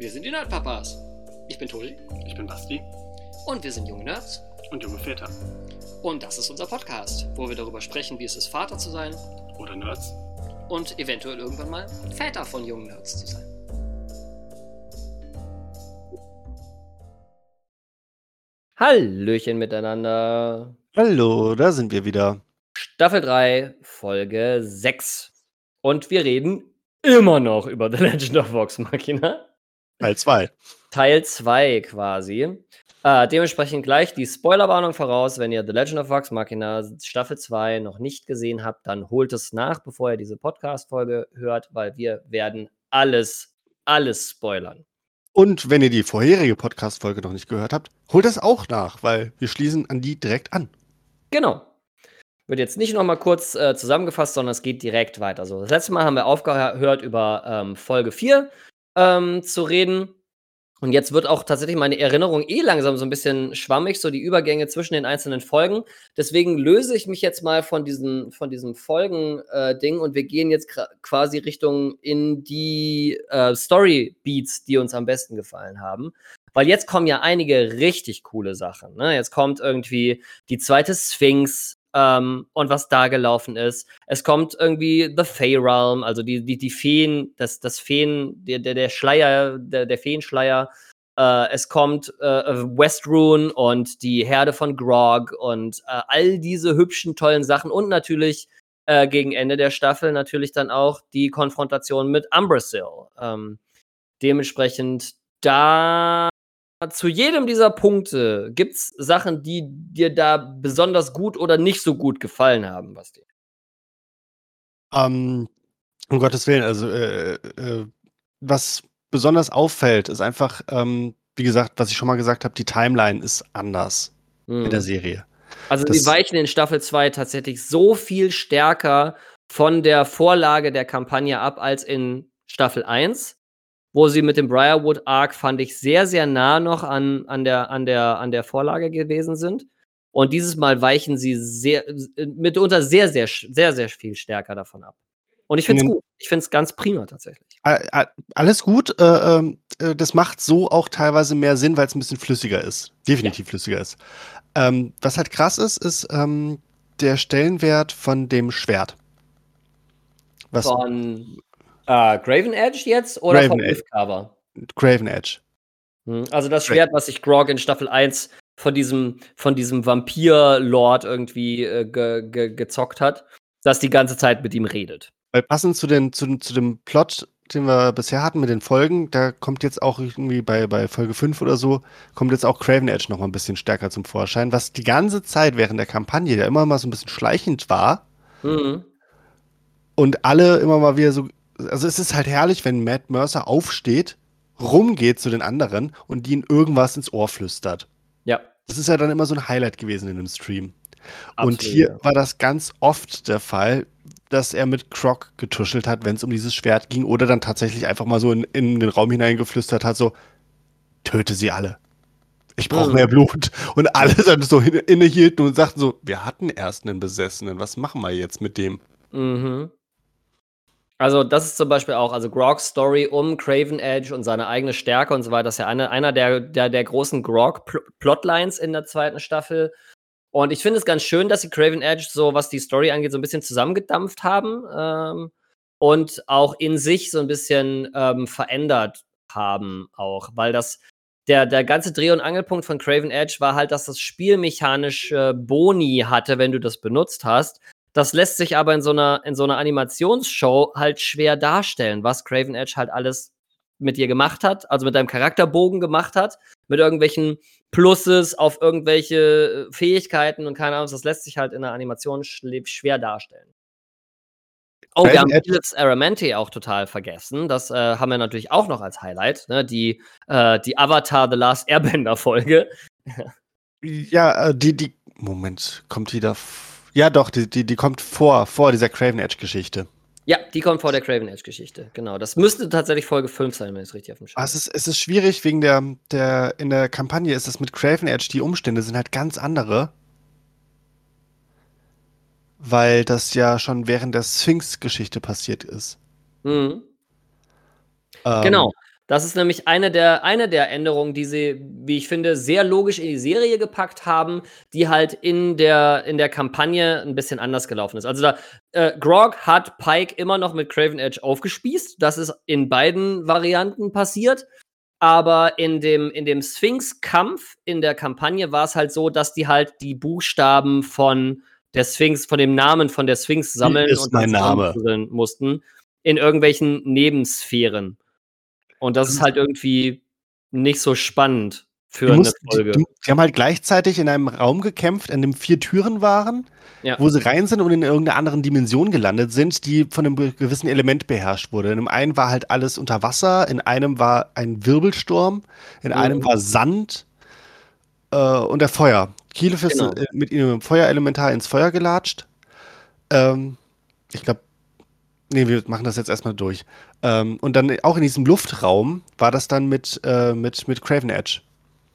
Wir sind die Nerdpapas. Ich bin Tobi. Ich bin Basti. Und wir sind junge Nerds. Und junge Väter. Und das ist unser Podcast, wo wir darüber sprechen, wie es ist, Vater zu sein. Oder Nerds. Und eventuell irgendwann mal Väter von jungen Nerds zu sein. Hallöchen miteinander. Hallo, da sind wir wieder. Staffel 3, Folge 6. Und wir reden immer noch über The Legend of Vox Machina. Teil 2. Teil 2 quasi. Äh, dementsprechend gleich die Spoilerwarnung voraus. Wenn ihr The Legend of Vox Machina Staffel 2 noch nicht gesehen habt, dann holt es nach, bevor ihr diese Podcast-Folge hört, weil wir werden alles, alles spoilern. Und wenn ihr die vorherige Podcast-Folge noch nicht gehört habt, holt das auch nach, weil wir schließen an die direkt an. Genau. Wird jetzt nicht nochmal kurz äh, zusammengefasst, sondern es geht direkt weiter. So, das letzte Mal haben wir aufgehört, über ähm, Folge 4 ähm, zu reden. Und jetzt wird auch tatsächlich meine Erinnerung eh langsam so ein bisschen schwammig, so die Übergänge zwischen den einzelnen Folgen. Deswegen löse ich mich jetzt mal von diesem, von diesem Folgen-Ding äh, und wir gehen jetzt quasi Richtung in die äh, Story-Beats, die uns am besten gefallen haben. Weil jetzt kommen ja einige richtig coole Sachen. Ne? Jetzt kommt irgendwie die zweite Sphinx, ähm, und was da gelaufen ist. Es kommt irgendwie The Fey Realm, also die, die, die Feen, das, das Feen, der, der, der Schleier, der, der Feenschleier. Äh, es kommt äh, Westrune und die Herde von Grog und äh, all diese hübschen, tollen Sachen und natürlich äh, gegen Ende der Staffel natürlich dann auch die Konfrontation mit Umbrasil. Ähm, dementsprechend da zu jedem dieser Punkte gibt es Sachen, die dir da besonders gut oder nicht so gut gefallen haben, Basti? Um, um Gottes Willen, also äh, äh, was besonders auffällt, ist einfach, ähm, wie gesagt, was ich schon mal gesagt habe, die Timeline ist anders hm. in der mhm. Serie. Also das, die weichen in Staffel 2 tatsächlich so viel stärker von der Vorlage der Kampagne ab als in Staffel 1 wo sie mit dem Briarwood Arc fand ich sehr, sehr nah noch an, an, der, an, der, an der Vorlage gewesen sind. Und dieses Mal weichen sie sehr, mitunter sehr, sehr, sehr, sehr viel stärker davon ab. Und ich finde es gut. Ich finde es ganz prima tatsächlich. Alles gut. Äh, ähm, äh, das macht so auch teilweise mehr Sinn, weil es ein bisschen flüssiger ist. Definitiv ja. flüssiger ist. Ähm, was halt krass ist, ist ähm, der Stellenwert von dem Schwert. Was von Uh, Graven Edge jetzt oder Graven vom Riftcover? Graven Edge. Hm, also das Schwert, was sich Grog in Staffel 1 von diesem, von diesem Vampir-Lord irgendwie äh, ge, ge, gezockt hat, das die ganze Zeit mit ihm redet. Weil passend zu, den, zu, zu dem Plot, den wir bisher hatten mit den Folgen, da kommt jetzt auch irgendwie bei, bei Folge 5 oder so, kommt jetzt auch Craven Edge noch mal ein bisschen stärker zum Vorschein, was die ganze Zeit während der Kampagne, der immer mal so ein bisschen schleichend war, mhm. und alle immer mal wieder so also es ist halt herrlich, wenn Matt Mercer aufsteht, rumgeht zu den anderen und ihnen irgendwas ins Ohr flüstert. Ja. Das ist ja dann immer so ein Highlight gewesen in dem Stream. Absolut, und hier ja. war das ganz oft der Fall, dass er mit Croc getuschelt hat, wenn es um dieses Schwert ging, oder dann tatsächlich einfach mal so in, in den Raum hineingeflüstert hat, so, töte sie alle. Ich brauche mhm. mehr Blut. Und alle dann so innehielten und sagten so, wir hatten erst einen Besessenen, was machen wir jetzt mit dem? Mhm. Also, das ist zum Beispiel auch, also Grogs Story um Craven Edge und seine eigene Stärke und so weiter. Das ist ja eine, einer der, der, der großen Grog-Plotlines in der zweiten Staffel. Und ich finde es ganz schön, dass sie Craven Edge, so was die Story angeht, so ein bisschen zusammengedampft haben ähm, und auch in sich so ein bisschen ähm, verändert haben, auch, weil das der, der ganze Dreh- und Angelpunkt von Craven Edge war halt, dass das spielmechanisch äh, Boni hatte, wenn du das benutzt hast. Das lässt sich aber in so einer, in so einer Animationsshow halt schwer darstellen, was Craven Edge halt alles mit dir gemacht hat, also mit deinem Charakterbogen gemacht hat, mit irgendwelchen Pluses auf irgendwelche äh, Fähigkeiten und keine Ahnung, das lässt sich halt in der Animation schwer darstellen. Oh, wir haben Philips Aramante auch total vergessen. Das äh, haben wir natürlich auch noch als Highlight, ne? die, äh, die Avatar The Last Airbender Folge. ja, äh, die, die, Moment, kommt die da ja, doch, die, die, die kommt vor, vor dieser Craven Edge-Geschichte. Ja, die kommt vor der Craven Edge-Geschichte, genau. Das müsste tatsächlich Folge 5 sein, wenn ich es richtig auf dem Schirm habe. Es ist, es ist schwierig wegen der, der, in der Kampagne ist es mit Craven Edge, die Umstände sind halt ganz andere. Weil das ja schon während der Sphinx-Geschichte passiert ist. Mhm. Ähm, genau. Das ist nämlich eine der, eine der Änderungen, die sie, wie ich finde, sehr logisch in die Serie gepackt haben, die halt in der, in der Kampagne ein bisschen anders gelaufen ist. Also da, äh, Grog hat Pike immer noch mit Craven Edge aufgespießt. Das ist in beiden Varianten passiert. Aber in dem, in dem Sphinx-Kampf in der Kampagne war es halt so, dass die halt die Buchstaben von der Sphinx, von dem Namen von der Sphinx sammeln ist und mein Name. mussten in irgendwelchen Nebensphären. Und das ist halt irgendwie nicht so spannend für Die, eine mussten, Folge. die, die haben halt gleichzeitig in einem Raum gekämpft, in dem vier Türen waren, Ja. wo sie rein sind und in irgendeiner anderen Dimension gelandet sind, die von einem gewissen Element beherrscht wurde. In dem einen war halt alles unter Wasser, in einem war ein Wirbelsturm, in Mhm. einem war Sand äh, und der Feuer. Kielef ist Genau. äh, mit ihrem Feuerelementar ins Feuer gelatscht. Ähm, ich glaube, nee, wir machen das jetzt erstmal durch. Ähm, und dann auch in diesem Luftraum war das dann mit, äh, mit, mit Craven Edge.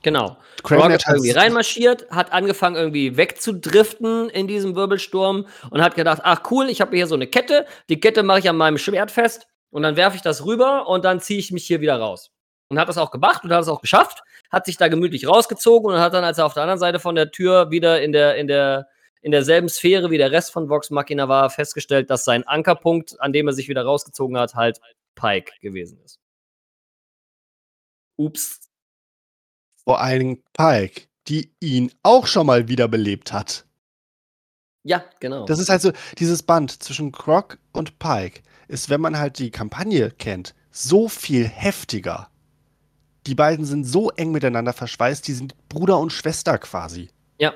Genau. Craven Edge ist irgendwie hat- reinmarschiert, hat angefangen irgendwie wegzudriften in diesem Wirbelsturm und hat gedacht, ach cool, ich habe hier so eine Kette, die Kette mache ich an meinem Schwert fest und dann werfe ich das rüber und dann ziehe ich mich hier wieder raus. Und hat das auch gemacht und hat es auch geschafft, hat sich da gemütlich rausgezogen und hat dann, als er auf der anderen Seite von der Tür wieder in der, in der, in derselben Sphäre wie der Rest von Vox Machina war, festgestellt, dass sein Ankerpunkt, an dem er sich wieder rausgezogen hat, halt Pike gewesen ist. Ups. Vor allen Dingen Pike, die ihn auch schon mal wiederbelebt hat. Ja, genau. Das ist halt so, dieses Band zwischen Croc und Pike ist, wenn man halt die Kampagne kennt, so viel heftiger. Die beiden sind so eng miteinander verschweißt, die sind Bruder und Schwester quasi. Ja.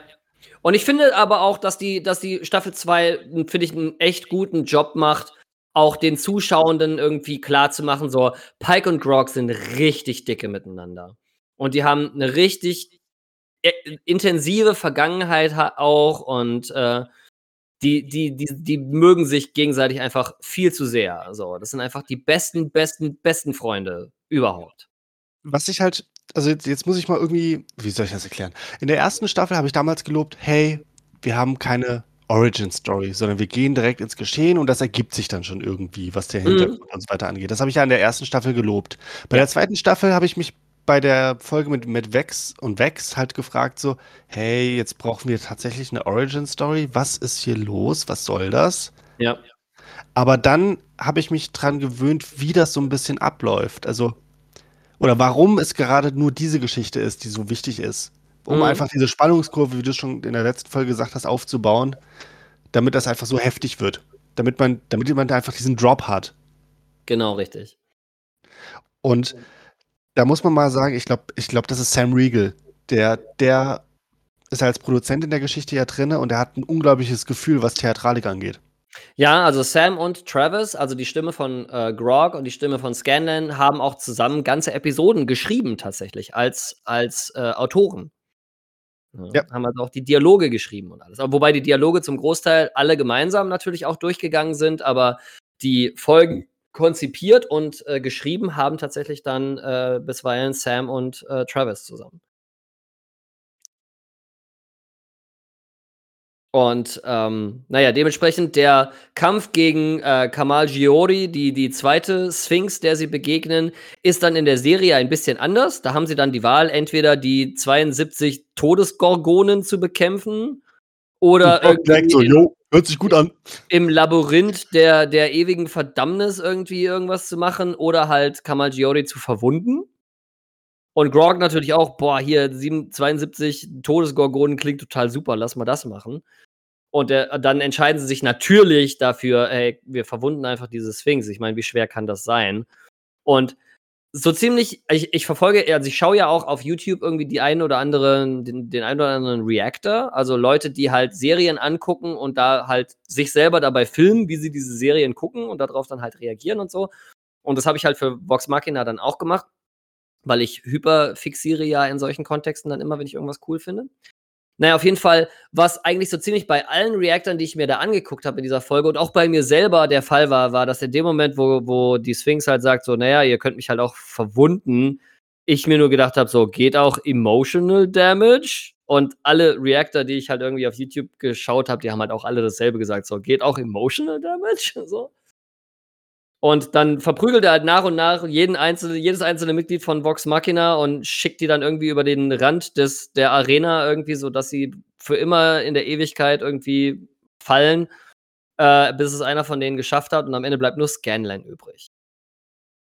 Und ich finde aber auch, dass die, dass die Staffel 2, finde ich, einen echt guten Job macht, auch den Zuschauenden irgendwie klar zu machen, so, Pike und Grog sind richtig dicke miteinander. Und die haben eine richtig äh, intensive Vergangenheit auch und äh, die, die, die, die mögen sich gegenseitig einfach viel zu sehr. So, das sind einfach die besten, besten, besten Freunde überhaupt. Was ich halt, also jetzt, jetzt muss ich mal irgendwie, wie soll ich das erklären? In der ersten Staffel habe ich damals gelobt, hey, wir haben keine Origin Story, sondern wir gehen direkt ins Geschehen und das ergibt sich dann schon irgendwie, was der Mhm. Hintergrund und so weiter angeht. Das habe ich ja in der ersten Staffel gelobt. Bei Ja. der zweiten Staffel habe ich mich bei der Folge mit, mit Vex und Vex halt gefragt, so, hey, jetzt brauchen wir tatsächlich eine Origin Story. Was ist hier los? Was soll das? Ja. Aber dann habe ich mich dran gewöhnt, wie das so ein bisschen abläuft. Also, oder warum es gerade nur diese Geschichte ist, die so wichtig ist. Um Mhm. einfach diese Spannungskurve, wie du schon in der letzten Folge gesagt hast, aufzubauen, damit das einfach so heftig wird. Damit man, damit man da einfach diesen Drop hat. Genau, richtig. Und da muss man mal sagen, ich glaube, ich glaub, das ist Sam Riegel. Der, der ist als Produzent in der Geschichte ja drin und er hat ein unglaubliches Gefühl, was Theatralik angeht. Ja, also Sam und Travis, also die Stimme von äh, Grog und die Stimme von Scanlan, haben auch zusammen ganze Episoden geschrieben, tatsächlich, als, als äh, Autoren. Ja, Ja. Haben also auch die Dialoge geschrieben und alles. Aber Wobei die Dialoge zum Großteil alle gemeinsam natürlich auch durchgegangen sind, aber die Folgen konzipiert und äh, geschrieben haben tatsächlich dann äh, bisweilen Sam und äh, Travis zusammen. Und ähm, naja, dementsprechend der Kampf gegen äh, Kamal Giori, die, die zweite Sphinx, der sie begegnen, ist dann in der Serie ein bisschen anders. Da haben sie dann die Wahl, entweder die 72 Todesgorgonen zu bekämpfen oder direkt so, irgendwie jo, hört sich gut an. im Labyrinth der, der ewigen Verdammnis irgendwie irgendwas zu machen oder halt Kamal Giori zu verwunden. Und Grog natürlich auch, boah, hier 7, 72 Todesgorgonen klingt total super, lass mal das machen. Und der, dann entscheiden sie sich natürlich dafür, ey, wir verwunden einfach diese Sphinx. Ich meine, wie schwer kann das sein? Und so ziemlich, ich, ich verfolge, also ich schaue ja auch auf YouTube irgendwie die einen oder anderen, den, den einen oder anderen Reactor, also Leute, die halt Serien angucken und da halt sich selber dabei filmen, wie sie diese Serien gucken und darauf dann halt reagieren und so. Und das habe ich halt für Vox Machina dann auch gemacht, weil ich hyperfixiere ja in solchen Kontexten dann immer, wenn ich irgendwas cool finde. Naja, auf jeden Fall, was eigentlich so ziemlich bei allen Reactern, die ich mir da angeguckt habe in dieser Folge und auch bei mir selber der Fall war, war, dass in dem Moment, wo, wo die Sphinx halt sagt, so, naja, ihr könnt mich halt auch verwunden, ich mir nur gedacht habe, so, geht auch Emotional Damage? Und alle Reactor, die ich halt irgendwie auf YouTube geschaut habe, die haben halt auch alle dasselbe gesagt, so, geht auch Emotional Damage? So. Und dann verprügelt er halt nach und nach jeden einzelne, jedes einzelne Mitglied von Vox Machina und schickt die dann irgendwie über den Rand des, der Arena irgendwie, so dass sie für immer in der Ewigkeit irgendwie fallen, äh, bis es einer von denen geschafft hat und am Ende bleibt nur Scanlan übrig.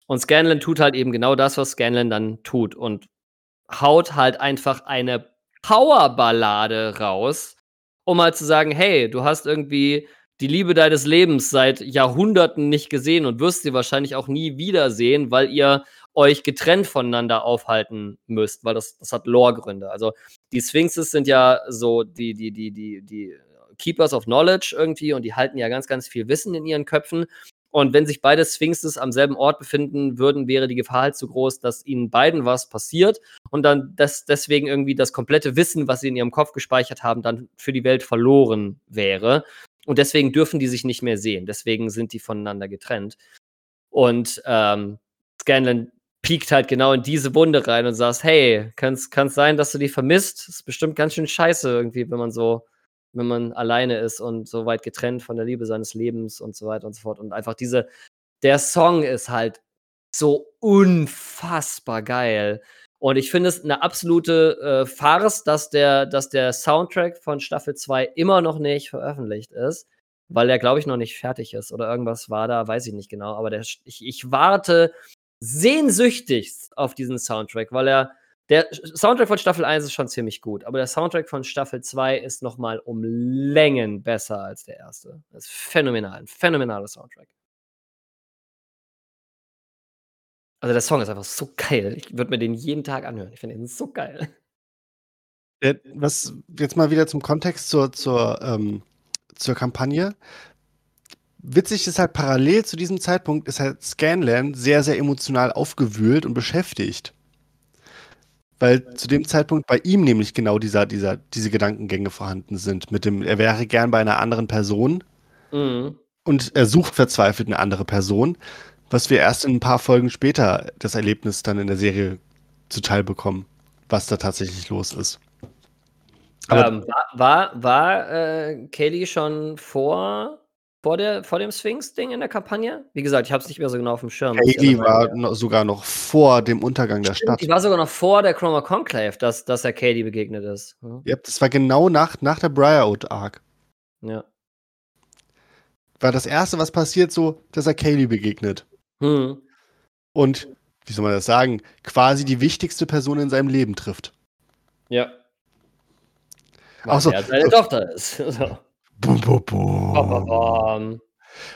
Und Scanlan tut halt eben genau das, was Scanlan dann tut und haut halt einfach eine Powerballade raus, um halt zu sagen, hey, du hast irgendwie die Liebe deines Lebens seit Jahrhunderten nicht gesehen und wirst sie wahrscheinlich auch nie wiedersehen, weil ihr euch getrennt voneinander aufhalten müsst, weil das, das hat Lore-Gründe. Also die Sphinxes sind ja so die, die, die, die, die Keepers of Knowledge irgendwie und die halten ja ganz, ganz viel Wissen in ihren Köpfen. Und wenn sich beide Sphinxes am selben Ort befinden würden, wäre die Gefahr halt zu groß, dass ihnen beiden was passiert und dann das, deswegen irgendwie das komplette Wissen, was sie in ihrem Kopf gespeichert haben, dann für die Welt verloren wäre. Und deswegen dürfen die sich nicht mehr sehen. Deswegen sind die voneinander getrennt. Und ähm, Scanlan piekt halt genau in diese Wunde rein und sagst, hey, kann es sein, dass du die vermisst? ist bestimmt ganz schön scheiße irgendwie, wenn man so wenn man alleine ist und so weit getrennt von der Liebe seines Lebens und so weiter und so fort. Und einfach diese, der Song ist halt so unfassbar geil. Und ich finde es eine absolute äh, Farce, dass der, dass der Soundtrack von Staffel 2 immer noch nicht veröffentlicht ist, weil der, glaube ich, noch nicht fertig ist oder irgendwas war da, weiß ich nicht genau. Aber der, ich, ich warte sehnsüchtigst auf diesen Soundtrack, weil er der Soundtrack von Staffel 1 ist schon ziemlich gut, aber der Soundtrack von Staffel 2 ist nochmal um Längen besser als der erste. Das ist phänomenal, ein phänomenaler Soundtrack. Also der Song ist einfach so geil. Ich würde mir den jeden Tag anhören. Ich finde den so geil. was jetzt mal wieder zum Kontext zur, zur, ähm, zur Kampagne. Witzig ist halt parallel zu diesem Zeitpunkt ist halt Scanlan sehr, sehr emotional aufgewühlt und beschäftigt. Weil zu dem Zeitpunkt bei ihm nämlich genau dieser, dieser, diese Gedankengänge vorhanden sind. Mit dem, er wäre gern bei einer anderen Person mhm. und er sucht verzweifelt eine andere Person, was wir erst in ein paar Folgen später das Erlebnis dann in der Serie zuteil bekommen, was da tatsächlich los ist. Aber ähm, war war, war äh, Kaylee schon vor vor, der, vor dem Sphinx-Ding in der Kampagne? Wie gesagt, ich habe es nicht mehr so genau auf dem Schirm. Katie war noch, sogar noch vor dem Untergang Stimmt, der Stadt. Die war sogar noch vor der Chroma Conclave, dass, dass er Katie begegnet ist. Hm? Ja, das war genau nach, nach der Briarwood Arc. Ja. War das erste, was passiert, so, dass er Kaylee begegnet. Hm. Und, wie soll man das sagen, quasi die wichtigste Person in seinem Leben trifft. Ja. Weil so, seine so, Tochter ist. so. Bum, bum, bum.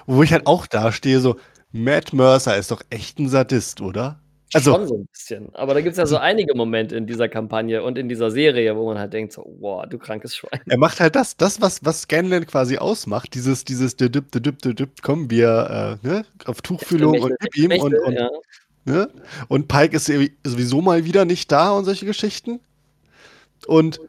Wo ich halt auch da stehe, so, Matt Mercer ist doch echt ein Sadist, oder? Also, Schon so ein bisschen. Aber da gibt es ja so einige Momente in dieser Kampagne und in dieser Serie, wo man halt denkt, so, wow, du krankes Schwein. Er macht halt das, das was, was Scanlan quasi ausmacht, dieses, dieses düdüp, düdüp, düdüp, kommen wir äh, ne, auf Tuchfühlung und gib ihm und, und, ja. ne? und Pike ist sowieso mal wieder nicht da und solche Geschichten. Und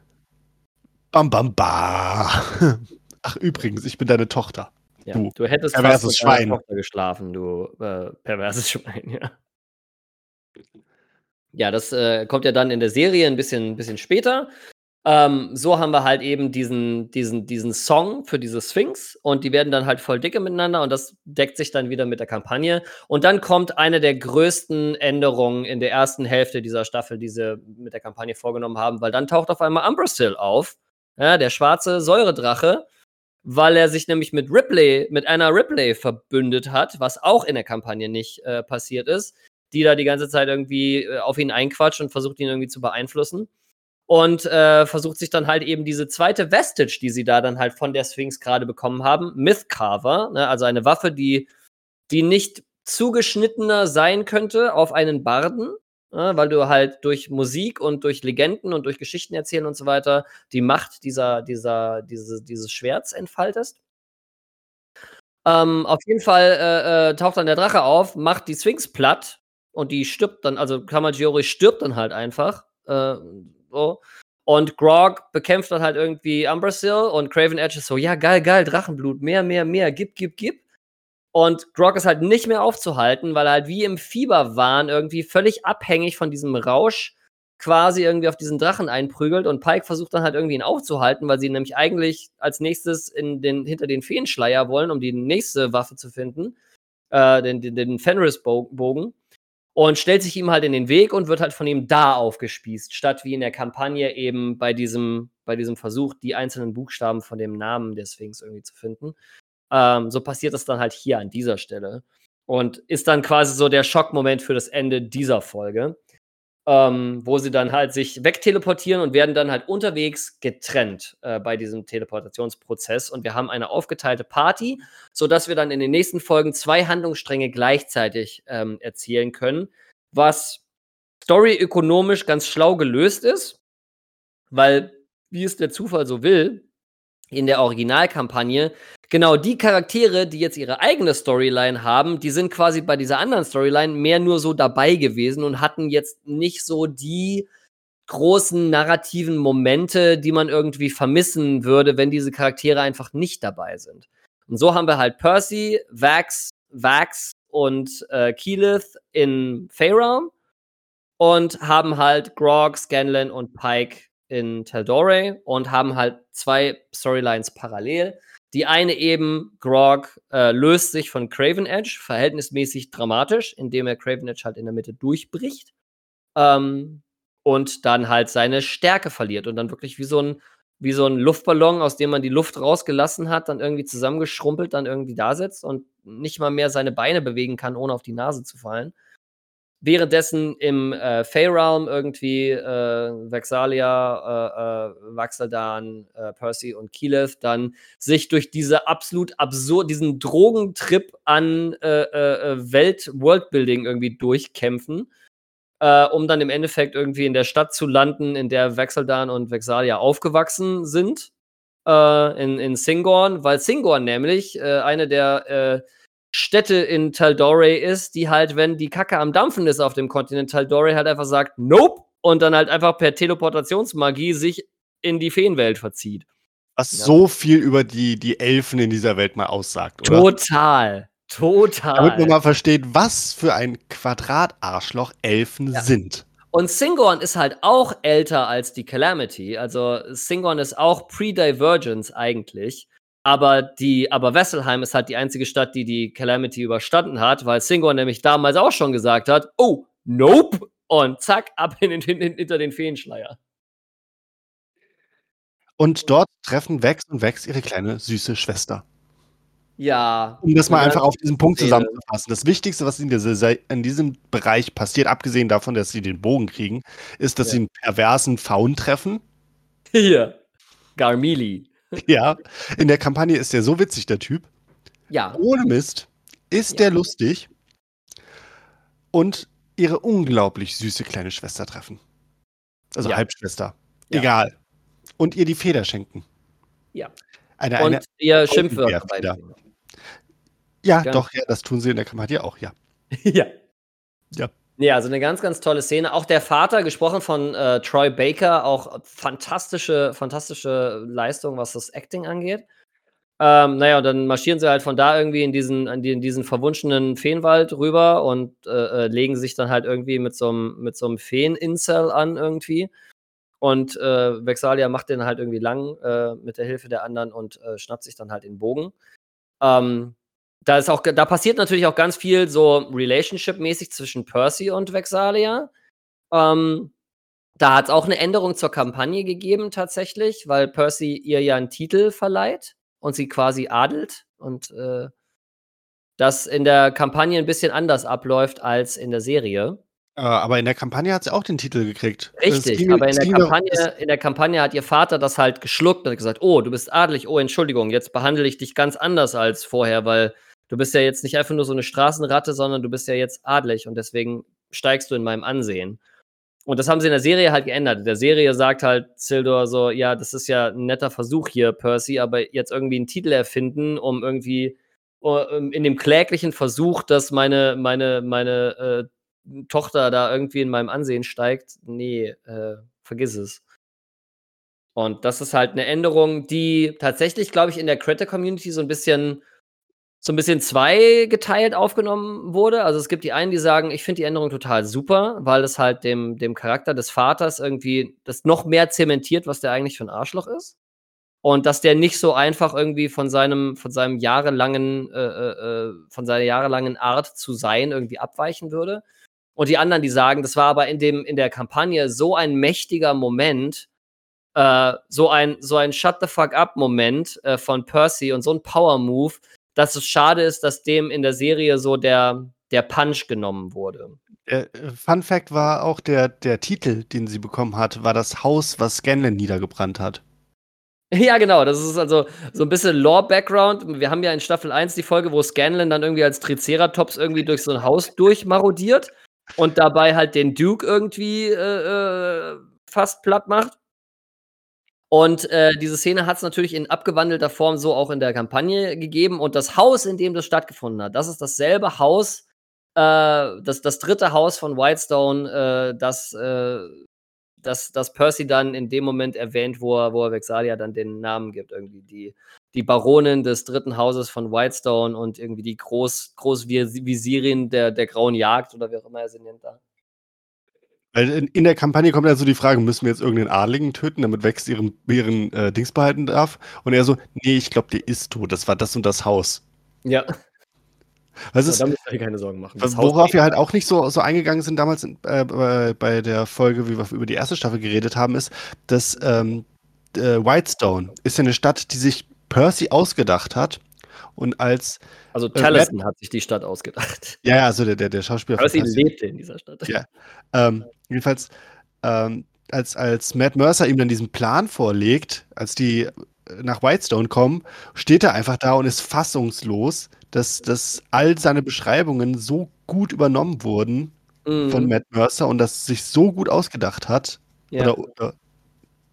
bam, bam, bam. Ach, übrigens, ich bin deine Tochter. Ja, du, du hättest fast mit Schwein. deiner Tochter geschlafen, du äh, perverses Schwein, ja. Ja, das äh, kommt ja dann in der Serie ein bisschen, bisschen später. Ähm, so haben wir halt eben diesen, diesen, diesen Song für diese Sphinx und die werden dann halt voll dicke miteinander und das deckt sich dann wieder mit der Kampagne. Und dann kommt eine der größten Änderungen in der ersten Hälfte dieser Staffel, die sie mit der Kampagne vorgenommen haben, weil dann taucht auf einmal Umbrasil auf, ja, der schwarze Säuredrache, weil er sich nämlich mit Ripley, mit Anna Ripley verbündet hat, was auch in der Kampagne nicht äh, passiert ist, die da die ganze Zeit irgendwie äh, auf ihn einquatscht und versucht ihn irgendwie zu beeinflussen. Und äh, versucht sich dann halt eben diese zweite Vestige, die sie da dann halt von der Sphinx gerade bekommen haben, Mythcarver, ne, also eine Waffe, die, die nicht zugeschnittener sein könnte auf einen Barden, ja, weil du halt durch Musik und durch Legenden und durch Geschichten erzählen und so weiter die Macht dieser, dieser, diese, dieses Schwerts entfaltest. Ähm, auf jeden Fall äh, äh, taucht dann der Drache auf, macht die Sphinx platt und die stirbt dann, also Kamajiori stirbt dann halt einfach. Äh, so. Und Grog bekämpft dann halt irgendwie Umbrasil und Craven Edge ist so, ja, geil, geil, Drachenblut, mehr, mehr, mehr, gib, gib, gib. Und Grog ist halt nicht mehr aufzuhalten, weil er halt wie im Fieberwahn irgendwie völlig abhängig von diesem Rausch quasi irgendwie auf diesen Drachen einprügelt und Pike versucht dann halt irgendwie ihn aufzuhalten, weil sie nämlich eigentlich als nächstes in den, hinter den Feenschleier wollen, um die nächste Waffe zu finden. äh, den, den, den Fenris-Bogen und stellt sich ihm halt in den Weg und wird halt von ihm da aufgespießt, statt wie in der Kampagne eben bei diesem, bei diesem Versuch, die einzelnen Buchstaben von dem Namen des Sphinx irgendwie zu finden. Ähm, so passiert es dann halt hier an dieser Stelle und ist dann quasi so der Schockmoment für das Ende dieser Folge ähm, wo sie dann halt sich wegteleportieren und werden dann halt unterwegs getrennt äh, bei diesem Teleportationsprozess. Und wir haben eine aufgeteilte Party, sodass wir dann in den nächsten Folgen zwei Handlungsstränge gleichzeitig ähm, erzählen können, was storyökonomisch ganz schlau gelöst ist, weil, wie es der Zufall so will, in der Originalkampagne genau die Charaktere, die jetzt ihre eigene Storyline haben, die sind quasi bei dieser anderen Storyline mehr nur so dabei gewesen und hatten jetzt nicht so die großen narrativen Momente, die man irgendwie vermissen würde, wenn diese Charaktere einfach nicht dabei sind. Und so haben wir halt Percy, Vax, Vax und äh, Keyleth in Feyrealm und haben halt Grog, Scanlan und Pike in Taldore und haben halt zwei Storylines parallel. Die eine eben, Grog äh, löst sich von Craven Edge, verhältnismäßig dramatisch, indem er Craven Edge halt in der Mitte durchbricht. Ähm, und dann halt seine Stärke verliert und dann wirklich wie so ein wie so ein Luftballon, aus dem man die Luft rausgelassen hat, dann irgendwie zusammengeschrumpelt, dann irgendwie da sitzt und nicht mal mehr seine Beine bewegen kann, ohne auf die Nase zu fallen währenddessen im äh, Feyrealm irgendwie äh, Vexalia, äh, äh, Vaxaldan, äh, Percy und Keyleth dann sich durch diese absolut absurd, diesen Drogentrip an äh, äh, Welt, Worldbuilding irgendwie durchkämpfen, äh, um dann im Endeffekt irgendwie in der Stadt zu landen, in der Vexaldan und Vexalia aufgewachsen sind, äh, in, in Singorn, weil Singorn nämlich äh, eine der äh, Städte in Taldore ist, die halt, wenn die Kacke am Dampfen ist auf dem Kontinent Taldore, halt einfach sagt, nope, und dann halt einfach per Teleportationsmagie sich in die Feenwelt verzieht. Was ja. so viel über die, die Elfen in dieser Welt mal aussagt, oder? Total. Total. Damit man mal versteht, was für ein Quadratarschloch Elfen ja. sind. Und Singorn ist halt auch älter als die Calamity. Also Singorn ist auch Pre-Divergence eigentlich. Aber die, aber Wesselheim ist halt die einzige Stadt, die die Calamity überstanden hat, weil Singor nämlich damals auch schon gesagt hat, oh, nope, und zack, ab in, in, in, hinter den Feenschleier. Und dort treffen Vex und Vex ihre kleine süße Schwester. Ja. Um das mal einfach auf diesen Punkt zusammenzufassen. Das Wichtigste, was in, dieser, in, diesem Bereich passiert, abgesehen davon, dass sie den Bogen kriegen, ist, dass ja. sie einen perversen Faun treffen. Hier. Garmili. Ja, in der Kampagne ist der so witzig, der Typ. Ja. Ohne Mist ist ja. der lustig und ihre unglaublich süße kleine Schwester treffen. Also ja. Halbschwester. Ja. Egal. Und ihr die Feder schenken. Ja. Eine, und eine ihr Schimpfwörter Ja, Ganz doch, ja, das tun sie in der Kampagne auch, ja. ja. Ja. Ja, also eine ganz, ganz tolle Szene. Auch der Vater, gesprochen von äh, Troy Baker, auch fantastische, fantastische Leistung, was das Acting angeht. Ähm, naja, und dann marschieren sie halt von da irgendwie in diesen, in diesen verwunschenen Feenwald rüber und äh, äh, legen sich dann halt irgendwie mit so einem mit so einem Feen-Incel an irgendwie. Und äh, Vexalia macht den halt irgendwie lang äh, mit der Hilfe der anderen und äh, schnappt sich dann halt den Bogen. Ähm, da ist auch, da passiert natürlich auch ganz viel so Relationship-mäßig zwischen Percy und Vexalia. Ähm, da hat es auch eine Änderung zur Kampagne gegeben, tatsächlich, weil Percy ihr ja einen Titel verleiht und sie quasi adelt und äh, das in der Kampagne ein bisschen anders abläuft als in der Serie. Äh, aber in der Kampagne hat sie auch den Titel gekriegt. Richtig, ging, aber in der, Kampagne, in der Kampagne hat ihr Vater das halt geschluckt und gesagt, oh, du bist adelig, oh, Entschuldigung, jetzt behandle ich dich ganz anders als vorher, weil du bist ja jetzt nicht einfach nur so eine Straßenratte, sondern du bist ja jetzt adlig und deswegen steigst du in meinem Ansehen. Und das haben sie in der Serie halt geändert. In der Serie sagt halt Sildor so, ja, das ist ja ein netter Versuch hier, Percy, aber jetzt irgendwie einen Titel erfinden, um irgendwie in dem kläglichen Versuch, dass meine, meine, meine äh, Tochter da irgendwie in meinem Ansehen steigt, nee, äh, vergiss es. Und das ist halt eine Änderung, die tatsächlich, glaube ich, in der Creator-Community so ein bisschen so ein bisschen zweigeteilt aufgenommen wurde. Also es gibt die einen, die sagen, ich finde die Änderung total super, weil es halt dem, dem Charakter des Vaters irgendwie das noch mehr zementiert, was der eigentlich für ein Arschloch ist. und dass der nicht so einfach irgendwie von seinem, von seinem jahrelangen, äh, äh, äh, von seiner jahrelangen Art zu sein irgendwie abweichen würde. Und die anderen, die sagen, das war aber in dem, in der Kampagne so ein mächtiger Moment, äh, so ein, so ein Shut the fuck up Moment äh, von Percy und so ein Power Move, dass es schade ist, dass dem in der Serie so der, der Punch genommen wurde. Äh, Fun Fact war auch der, der Titel, den sie bekommen hat, war das Haus, was Scanlan niedergebrannt hat. Ja, genau. Das ist also so ein bisschen Lore-Background. Wir haben ja in Staffel 1 die Folge, wo Scanlan dann irgendwie als Triceratops irgendwie durch so ein Haus durchmarodiert und dabei halt den Duke irgendwie äh, äh, fast platt macht. Und äh, diese Szene hat es natürlich in abgewandelter Form so auch in der Kampagne gegeben. Und das Haus, in dem das stattgefunden hat, das ist dasselbe Haus, äh, das, das dritte Haus von Whitestone, äh, das äh, dass, dass Percy dann in dem Moment erwähnt, wo er, wo er Vexalia dann den Namen gibt, irgendwie die, die Baronin des dritten Hauses von Whitestone und irgendwie die Groß, Großvisirin der, der Grauen Jagd oder wie auch immer er sie nennt da. Weil in, in, der Kampagne kommt ja so die Frage, müssen wir jetzt irgendeinen Adligen töten, damit Vex ihren, ihren äh, Dings behalten darf? Und er so, nee, ich glaube, der ist tot. Das war das und das Haus. Ja. Was ist, da müsst ihr keine Sorgen machen. Das worauf wir halt auch nicht so, so eingegangen sind damals in, äh, bei, bei, der Folge, wie wir über die erste Staffel geredet haben, ist, dass ähm, äh, Whitestone ist ja eine Stadt, die sich Percy ausgedacht hat und als also Taliesin äh, hat sich die Stadt ausgedacht. Ja, ja, also der, der, der Schauspieler. Percy lebte in dieser Stadt. Ja. Ähm, jedenfalls, ähm, als, als Matt Mercer ihm dann diesen Plan vorlegt, als die nach Whitestone kommen, steht er einfach da und ist fassungslos, dass, dass all seine Beschreibungen so gut übernommen wurden mhm. von Matt Mercer und das sich so gut ausgedacht hat. Ja. Oder, oder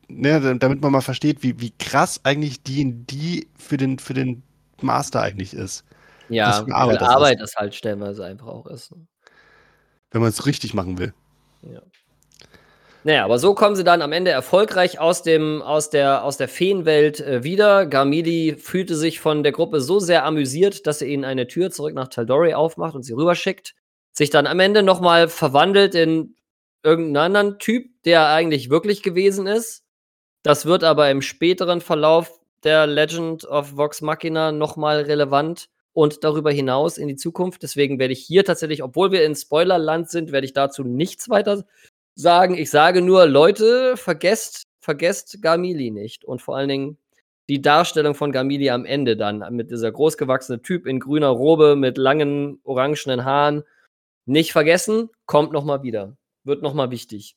ne, damit man mal versteht, wie, wie krass eigentlich D&D für den, für den Master eigentlich ist. Ja, wie Arbeit, das, Arbeit das halt stellenweise einfach auch ist. Ne? Wenn man es richtig machen will. Ja. Naja, aber so kommen sie dann am Ende erfolgreich aus, dem, aus, der, aus der Feenwelt äh, wieder. Garmidi fühlte sich von der Gruppe so sehr amüsiert, dass er ihnen eine Tür zurück nach Taldori aufmacht und sie rüberschickt. Sich dann am Ende nochmal verwandelt in irgendeinen anderen Typ, der eigentlich wirklich gewesen ist. Das wird aber im späteren Verlauf der Legend of Vox Machina nochmal relevant und darüber hinaus in die Zukunft. Deswegen werde ich hier tatsächlich, obwohl wir in Spoilerland sind, werde ich dazu nichts weiter sagen. Ich sage nur, Leute, vergesst, vergesst Gamili nicht. Und vor allen Dingen die Darstellung von Gamili am Ende dann mit dieser großgewachsene Typ in grüner Robe mit langen orangenen Haaren. Nicht vergessen, kommt noch mal wieder. Wird noch mal wichtig.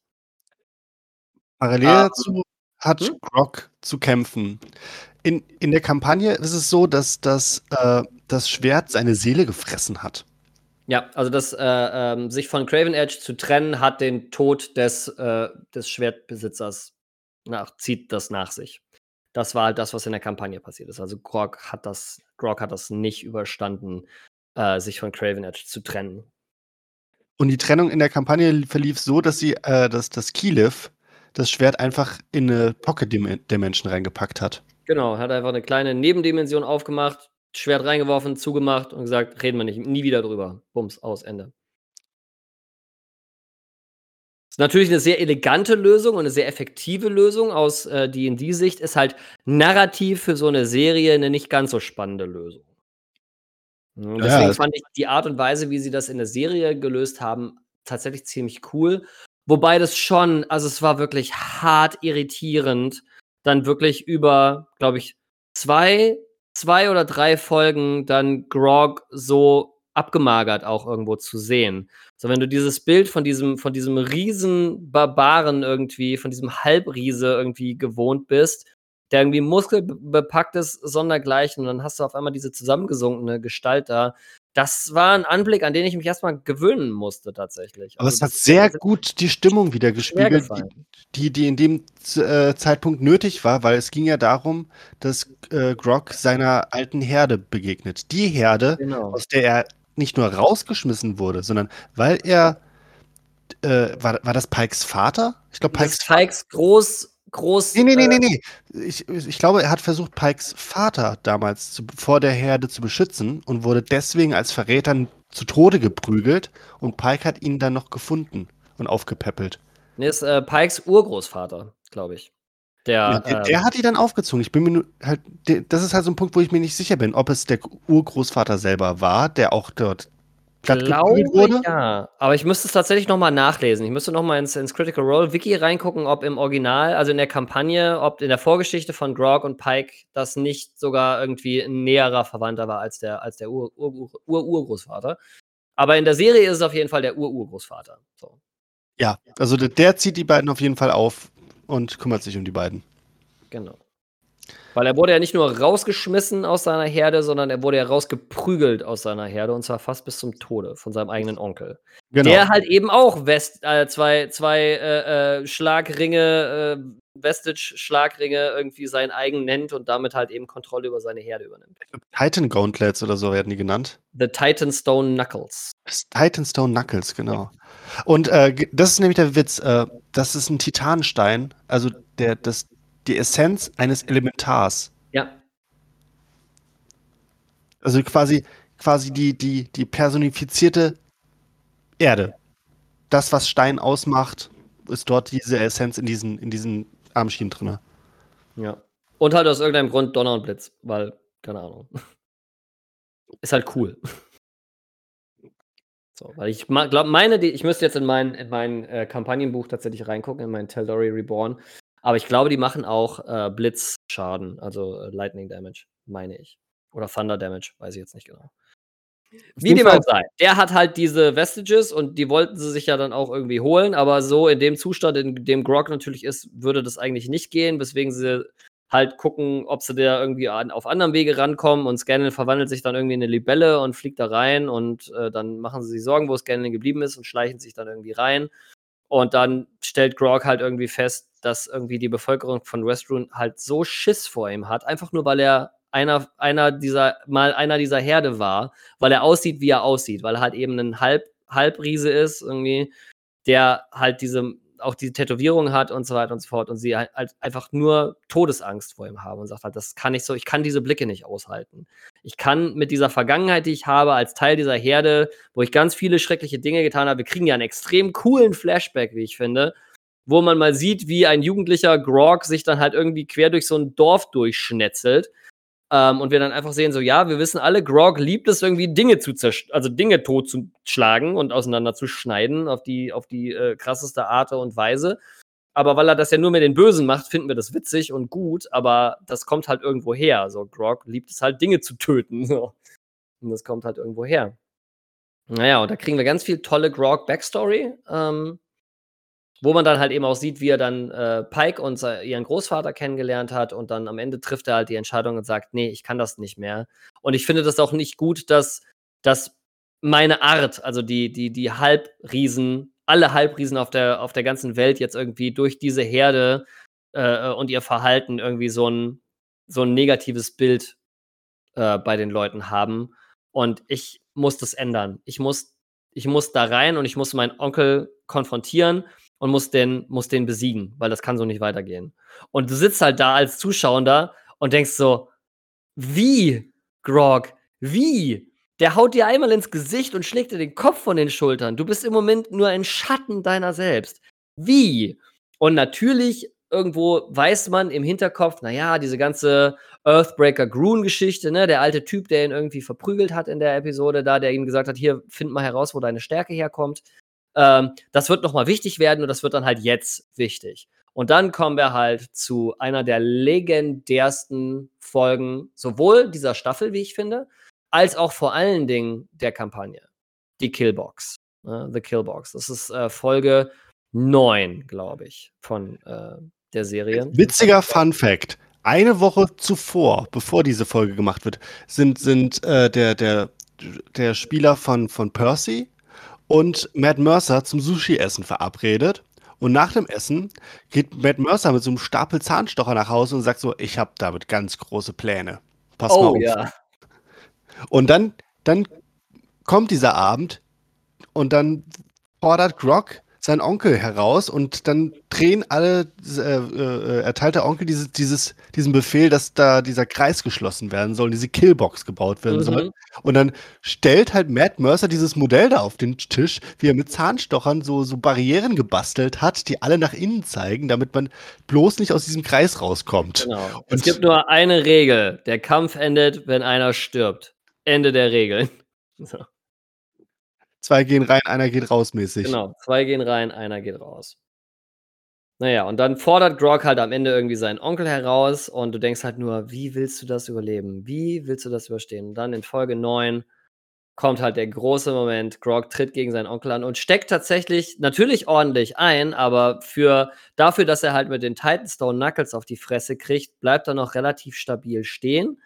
Parallel ah, dazu hat hm? Grog zu kämpfen. In, in der Kampagne ist es so, dass das, äh, das Schwert seine Seele gefressen hat. Ja, also das äh, ähm, sich von Craven Edge zu trennen, hat den Tod des, äh, des Schwertbesitzers nach, zieht das nach sich. Das war halt das, was in der Kampagne passiert ist. Also Grog hat das, Grog hat das nicht überstanden, äh, sich von Craven Edge zu trennen. Und die Trennung in der Kampagne verlief so, dass sie, äh, dass das Keylif das Schwert einfach in eine Pocket Dimension reingepackt hat. Genau, hat einfach eine kleine Nebendimension aufgemacht, Schwert reingeworfen, zugemacht und gesagt, reden wir nicht, nie wieder drüber. Bums, aus, Ende. Ist natürlich eine sehr elegante Lösung und eine sehr effektive Lösung aus äh, D&D-Sicht, ist halt narrativ für so eine Serie eine nicht ganz so spannende Lösung. Und deswegen ja, fand ich die Art und Weise, wie sie das in der Serie gelöst haben, tatsächlich ziemlich cool. Wobei das schon, also es war wirklich hart irritierend, dann wirklich über, glaube ich, zwei zwei oder drei Folgen dann Grog so abgemagert auch irgendwo zu sehen. So, wenn du dieses Bild von diesem, von diesem riesen irgendwie, von diesem Halbriese irgendwie gewohnt bist, der irgendwie muskelbepackt ist, sondergleichen, und dann hast du auf einmal diese zusammengesunkene Gestalt da, das war ein Anblick, an den ich mich erstmal gewöhnen musste, tatsächlich. Aber also, es hat sehr gut die Stimmung wieder gespiegelt, die, die in dem äh, Zeitpunkt nötig war, weil es ging ja darum, dass äh, Grog seiner alten Herde begegnet. Die Herde, genau. aus der er nicht nur rausgeschmissen wurde, sondern weil er äh, war, war das Pikes Vater? Ich glaube, Pikes, Pikes groß groß. Nee, nee, nee, nee, nee. Ich, ich glaube, er hat versucht, Pikes Vater damals zu, vor der Herde zu beschützen und wurde deswegen als Verräter zu Tode geprügelt und Pike hat ihn dann noch gefunden und aufgepäppelt. Nee, ist äh, Pikes Urgroßvater, glaube ich. Der, Ja, der, ähm, der hat die dann aufgezogen. Ich bin mir nur halt, der, das ist halt so ein Punkt, wo ich mir nicht sicher bin, ob es der Urgroßvater selber war, der auch dort glaube wurde. ja. Aber ich müsste es tatsächlich noch mal nachlesen. Ich müsste noch mal ins, ins Critical Role Wiki reingucken, ob im Original, also in der Kampagne, ob in der Vorgeschichte von Grog und Pike das nicht sogar irgendwie ein näherer Verwandter war als der, als der Ur-Urgroßvater. Ur, Ur, Aber in der Serie ist es auf jeden Fall der Ur-Urgroßvater. So. Ja, also der, der zieht die beiden auf jeden Fall auf und kümmert sich um die beiden. Genau. Weil er wurde ja nicht nur rausgeschmissen aus seiner Herde, sondern er wurde ja rausgeprügelt aus seiner Herde und zwar fast bis zum Tode von seinem eigenen Onkel. Genau. Der halt eben auch West, äh, zwei, zwei äh, äh, Schlagringe, äh, Vestige-Schlagringe irgendwie sein eigen nennt und damit halt eben Kontrolle über seine Herde übernimmt. Titan Gauntlets oder so werden die genannt. The Titanstone Knuckles. Das Titanstone Knuckles, genau. Und äh, das ist nämlich der Witz. Äh, das ist ein Titanstein, also der, das, die Essenz eines Elementars. Ja, Also quasi, quasi die, die, die personifizierte Erde. Das, was Stein ausmacht, ist dort diese Essenz in diesen, in diesen Armschienen drin. ja. Und halt aus irgendeinem Grund Donner und Blitz, weil, keine Ahnung. Ist halt cool. So, weil ich glaube, meine, die, ich müsste jetzt in mein, in mein äh, Kampagnenbuch tatsächlich reingucken, in mein Teldori Reborn. Aber ich glaube, die machen auch äh, Blitzschaden, also äh, Lightning Damage, meine ich. Oder Thunder Damage, weiß ich jetzt nicht genau. Wie dem auch sei. Der hat halt diese Vestiges und die wollten sie sich ja dann auch irgendwie holen, aber so in dem Zustand, in dem Grog natürlich ist, würde das eigentlich nicht gehen, weswegen sie halt gucken, ob sie da irgendwie an, auf anderem Wege rankommen und Scanlan verwandelt sich dann irgendwie in eine Libelle und fliegt da rein und äh, dann machen sie sich Sorgen, wo Scanlan geblieben ist und schleichen sich dann irgendwie rein. Und dann stellt Grog halt irgendwie fest, dass irgendwie die Bevölkerung von Westrun halt so Schiss vor ihm hat, einfach nur weil er einer, einer dieser, mal einer dieser Herde war, weil er aussieht, wie er aussieht, weil er halt eben ein Halb, Halbriese ist, irgendwie, der halt diese, auch diese Tätowierung hat und so weiter und so fort und sie halt, halt einfach nur Todesangst vor ihm haben und sagt halt, das kann ich so, ich kann diese Blicke nicht aushalten. Ich kann mit dieser Vergangenheit, die ich habe, als Teil dieser Herde, wo ich ganz viele schreckliche Dinge getan habe, wir kriegen ja einen extrem coolen Flashback, wie ich finde, wo man mal sieht, wie ein jugendlicher Grog sich dann halt irgendwie quer durch so ein Dorf durchschnetzelt. Ähm, und wir dann einfach sehen, so, ja, wir wissen alle, Grog liebt es irgendwie, Dinge zu also Dinge tot zu schlagen und auseinander zu schneiden auf die, auf die äh, krasseste Art und Weise. Aber weil er das ja nur mit den Bösen macht, finden wir das witzig und gut, aber das kommt halt irgendwo her. So, Grog liebt es halt, Dinge zu töten. Und das kommt halt irgendwo her. Naja, und da kriegen wir ganz viel tolle Grog-Backstory. Ähm, wo man dann halt eben auch sieht, wie er dann äh, Pike und se- ihren Großvater kennengelernt hat und dann am Ende trifft er halt die Entscheidung und sagt, nee, ich kann das nicht mehr. Und ich finde das auch nicht gut, dass, dass meine Art, also die, die, die Halbriesen, alle Halbriesen auf der, auf der ganzen Welt jetzt irgendwie durch diese Herde äh, und ihr Verhalten irgendwie so ein, so ein negatives Bild äh, bei den Leuten haben. Und ich muss das ändern. Ich muss, ich muss da rein und ich muss meinen Onkel konfrontieren und muss den, muss den besiegen, weil das kann so nicht weitergehen. Und du sitzt halt da als Zuschauer und denkst so, wie, Grog, wie? Der haut dir einmal ins Gesicht und schlägt dir den Kopf von den Schultern. Du bist im Moment nur ein Schatten deiner selbst. Wie? Und natürlich, irgendwo weiß man im Hinterkopf, naja, diese ganze Earthbreaker Groon-Geschichte, ne, der alte Typ, der ihn irgendwie verprügelt hat in der Episode da, der ihm gesagt hat, hier, find mal heraus, wo deine Stärke herkommt. Ähm, das wird nochmal wichtig werden und das wird dann halt jetzt wichtig. Und dann kommen wir halt zu einer der legendärsten Folgen, sowohl dieser Staffel, wie ich finde, als auch vor allen Dingen der Kampagne. Die Killbox. Ne? The Killbox. Das ist äh, Folge 9, glaube ich, von äh, der Serie. Witziger Fun Fact. Eine Woche zuvor, bevor diese Folge gemacht wird, sind, sind äh, der, der, der Spieler von, von Percy und Matt Mercer zum Sushi-Essen verabredet. Und nach dem Essen geht Matt Mercer mit so einem Stapel Zahnstocher nach Hause und sagt so, ich habe damit ganz große Pläne. Pass mal Oh auf. ja. Und dann, dann kommt dieser Abend und dann fordert Grog seinen Onkel heraus und dann drehen alle, äh, äh, erteilt der Onkel dieses, dieses, diesen Befehl, dass da dieser Kreis geschlossen werden soll, diese Killbox gebaut werden mhm. soll. Und dann stellt halt Matt Mercer dieses Modell da auf den Tisch, wie er mit Zahnstochern so, so Barrieren gebastelt hat, die alle nach innen zeigen, damit man bloß nicht aus diesem Kreis rauskommt. Genau. Und es gibt nur eine Regel. Der Kampf endet, wenn einer stirbt. Ende der Regeln. So. Zwei gehen rein, einer geht raus mäßig. Genau, zwei gehen rein, einer geht raus. Naja, und dann fordert Grog halt am Ende irgendwie seinen Onkel heraus und du denkst halt nur, wie willst du das überleben? Wie willst du das überstehen? Und dann in Folge 9 kommt halt der große Moment. Grog tritt gegen seinen Onkel an und steckt tatsächlich natürlich ordentlich ein, aber für, dafür, dass er halt mit den Titanstone Knuckles auf die Fresse kriegt, bleibt er noch relativ stabil stehen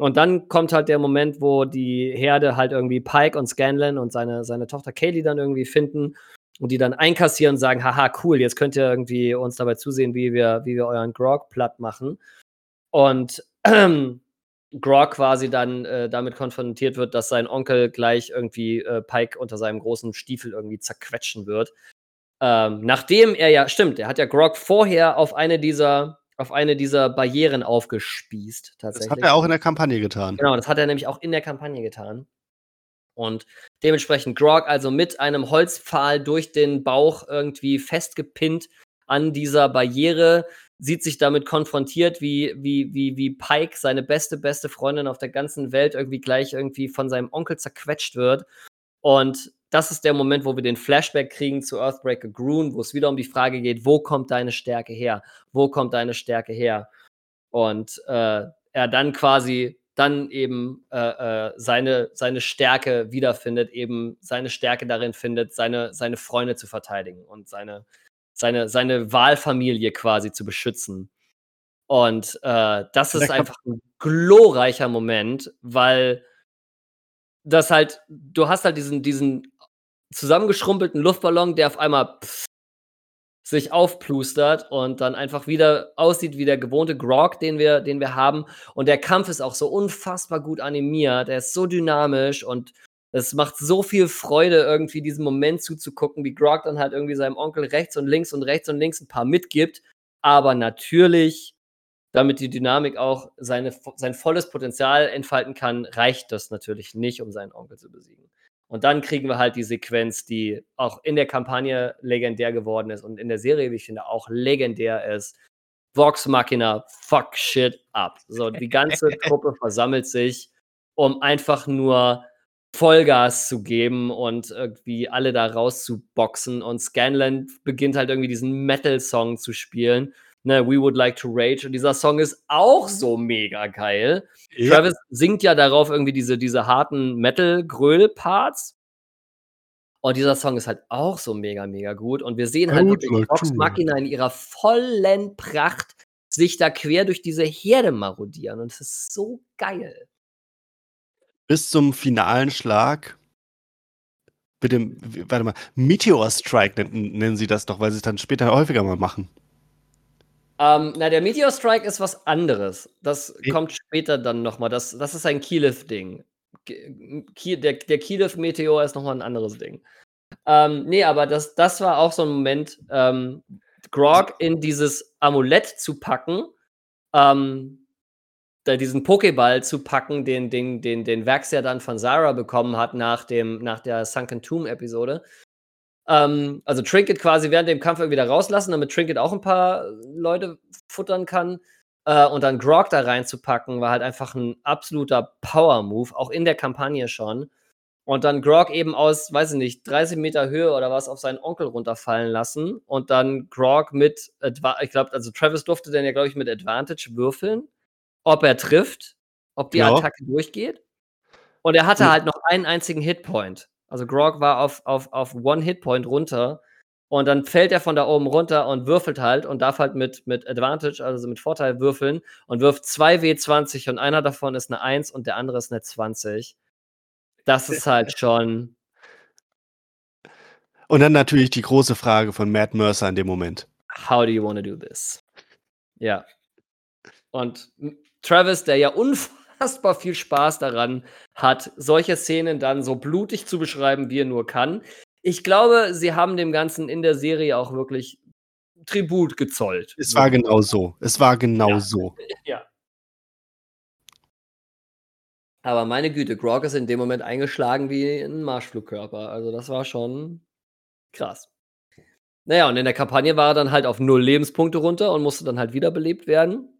und dann kommt halt der Moment, wo die Herde halt irgendwie Pike und Scanlan und seine, seine Tochter Kaylee dann irgendwie finden und die dann einkassieren und sagen, haha, cool, jetzt könnt ihr irgendwie uns dabei zusehen, wie wir, wie wir euren Grog platt machen. Und ähm, Grog quasi dann äh, damit konfrontiert wird, dass sein Onkel gleich irgendwie äh, Pike unter seinem großen Stiefel irgendwie zerquetschen wird. Ähm, nachdem er ja, stimmt, er hat ja Grog vorher auf eine dieser auf eine dieser Barrieren aufgespießt, tatsächlich. Das hat er auch in der Kampagne getan. Genau, das hat er nämlich auch in der Kampagne getan. Und dementsprechend Grog also mit einem Holzpfahl durch den Bauch irgendwie festgepinnt an dieser Barriere, sieht sich damit konfrontiert, wie, wie, wie, wie Pike, seine beste, beste Freundin auf der ganzen Welt, irgendwie gleich irgendwie von seinem Onkel zerquetscht wird. Und das ist der Moment, wo wir den Flashback kriegen zu Earthbreaker Groon, wo es wieder um die Frage geht, wo kommt deine Stärke her? Wo kommt deine Stärke her? Und äh, er dann quasi dann eben äh, äh, seine, seine Stärke wiederfindet, eben seine Stärke darin findet, seine, seine Freunde zu verteidigen und seine, seine, seine Wahlfamilie quasi zu beschützen. Und äh, das ist einfach ein glorreicher Moment, weil das halt, du hast halt diesen, diesen zusammengeschrumpelten Luftballon, der auf einmal pff, sich aufplustert und dann einfach wieder aussieht wie der gewohnte Grog, den wir, den wir haben. Und der Kampf ist auch so unfassbar gut animiert. Er ist so dynamisch und es macht so viel Freude, irgendwie diesen Moment zuzugucken, wie Grog dann halt irgendwie seinem Onkel rechts und links und rechts und links ein paar mitgibt. Aber natürlich, damit die Dynamik auch seine, sein volles Potenzial entfalten kann, reicht das natürlich nicht, um seinen Onkel zu besiegen. Und dann kriegen wir halt die Sequenz, die auch in der Kampagne legendär geworden ist und in der Serie, wie ich finde, auch legendär ist. Vox Machina, fuck shit up. So, die ganze Truppe versammelt sich, um einfach nur Vollgas zu geben und irgendwie alle da rauszuboxen. Und Scanland beginnt halt irgendwie diesen Metal-Song zu spielen ne, We Would Like to Rage. Und dieser Song ist auch so mega geil. Ja. Travis singt ja darauf irgendwie diese, diese harten Metal-Gröl-Parts. Und dieser Song ist halt auch so mega, mega gut. Und wir sehen halt wirklich like Vox Machina in ihrer vollen Pracht sich da quer durch diese Herde marodieren. Und es ist so geil. Bis zum finalen Schlag mit dem, warte mal, Meteor Strike nennen, nennen sie das doch, weil sie es dann später häufiger mal machen. Ähm, na, der Meteor Strike ist was anderes. Das okay. kommt später dann nochmal. Das, das ist ein Keyleth-Ding. Der, der Keyleth-Meteor ist nochmal ein anderes Ding. Ähm, nee, aber das, das war auch so ein Moment, ähm, Grog in dieses Amulett zu packen, ähm, da diesen Pokéball zu packen, den, den, den, den Vax ja dann von Sarah bekommen hat nach, dem, nach der Sunken Tomb-Episode. Ähm, also Trinket quasi während dem Kampf wieder rauslassen, damit Trinket auch ein paar Leute futtern kann. Äh, und dann Grog da reinzupacken, war halt einfach ein absoluter Power-Move, auch in der Kampagne schon. Und dann Grog eben aus, weiß ich nicht, 30 Meter Höhe oder was auf seinen Onkel runterfallen lassen. Und dann Grog mit, ich glaube, also Travis durfte dann ja, glaube ich, mit Advantage würfeln, ob er trifft, ob die ja. Attacke durchgeht. Und er hatte halt noch einen einzigen Hitpoint. Also Grog war auf, auf, auf One-Hit-Point runter. Und dann fällt er von da oben runter und würfelt halt und darf halt mit, mit Advantage, also mit Vorteil würfeln und wirft zwei W20 und einer davon ist eine 1 und der andere ist eine 20. Das ist halt schon. Und dann natürlich die große Frage von Matt Mercer in dem Moment. How do you want to do this? Ja. Und Travis, der ja unfassbar unfassbar viel Spaß daran hat, solche Szenen dann so blutig zu beschreiben, wie er nur kann. ich glaube, sie haben dem Ganzen in der Serie auch wirklich Tribut gezollt. Es war genau so. Es war genau Ja. so. Ja. Aber meine Güte, Grog ist in dem Moment eingeschlagen wie ein Marschflugkörper. Also, das war schon krass. Na ja, und in der Kampagne war er dann halt auf 0 Lebenspunkte runter und musste dann halt wiederbelebt werden.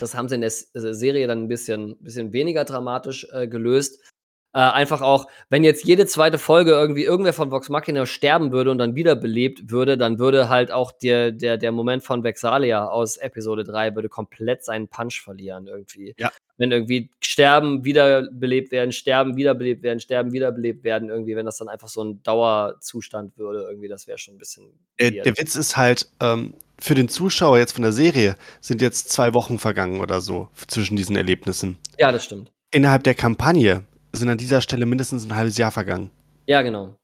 Das haben sie in der äh, Serie dann 'n bisschen bisschen weniger dramatisch, äh, gelöst. Äh, einfach auch, wenn jetzt jede zweite Folge irgendwie irgendwer von Vox Machina sterben würde und dann wiederbelebt würde, dann würde halt auch der der der Moment von Vexalia aus Episode 3 würde komplett seinen Punch verlieren irgendwie. Ja. Wenn irgendwie sterben, wiederbelebt werden, sterben, wiederbelebt werden, sterben, wiederbelebt werden, irgendwie, wenn das dann einfach so 'n Dauerzustand würde irgendwie, das wäre schon 'n bisschen Der weird. der Witz ist halt, ähm, für den Zuschauer jetzt von der Serie sind jetzt 2 Wochen vergangen oder so zwischen diesen Erlebnissen. Ja, das stimmt. Innerhalb der Kampagne sind an dieser Stelle mindestens 'n halbes Jahr vergangen. Ja, genau.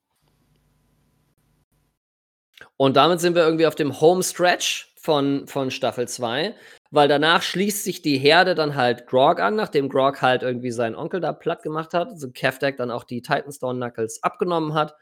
Und damit sind wir irgendwie auf dem Home Stretch von von Staffel 2, weil danach schließt sich die Herde dann halt Grog an, nachdem Grog halt irgendwie seinen Onkel da plattgemacht hat, so Keftek dann auch die Titanstone Knuckles abgenommen hat.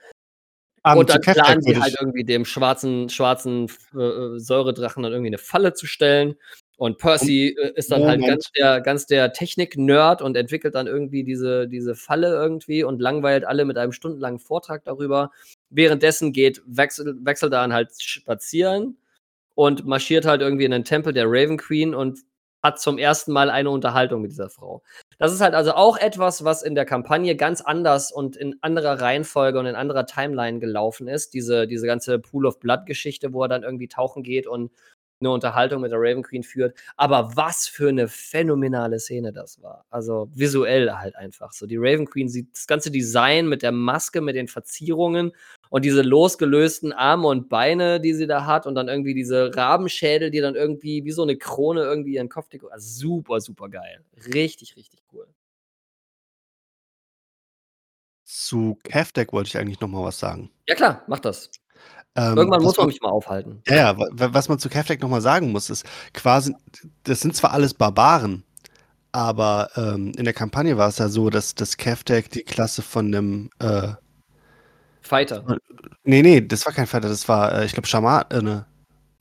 Ähm, Und dann planen würde halt irgendwie dem schwarzen schwarzen äh, äh, Säuredrachen dann irgendwie 'ne Falle zu stellen. Und Percy, äh, ist dann halt Moment. ganz der ganz der Technik-Nerd und entwickelt dann irgendwie diese diese Falle irgendwie und langweilt alle mit einem stundenlangen Vortrag darüber. Währenddessen geht Wechsel Wechseldan halt spazieren und marschiert halt irgendwie in den Tempel der Raven Queen und hat zum ersten Mal eine Unterhaltung mit dieser Frau. Das ist halt also auch etwas, was in der Kampagne ganz anders und in anderer Reihenfolge und in anderer Timeline gelaufen ist. Diese diese ganze Pool of Blood Geschichte, wo er dann irgendwie tauchen geht und 'ne Unterhaltung mit der Raven Queen führt. Aber was für 'ne phänomenale Szene das war. Also, visuell halt einfach so. Die Raven Queen sieht das ganze Design mit der Maske, mit den Verzierungen und diese losgelösten Arme und Beine, die sie da hat und dann irgendwie diese Rabenschädel, die dann irgendwie wie so 'ne Krone irgendwie ihren Kopf deko also, super, super geil. Richtig, richtig cool. Zu Keftek wollte ich eigentlich noch mal was sagen. Ja klar, mach das. Ähm, Irgendwann muss man mich mal aufhalten. Ja, ja, wa wa was man zu Keftek noch mal sagen muss, ist quasi das sind zwar alles Barbaren, aber, ähm, in der Kampagne war es ja so, dass dass Keftek die Klasse von 'nem, äh Fighter. ne, ne, das war kein Fighter, das war, äh, ich glaube, Schamane.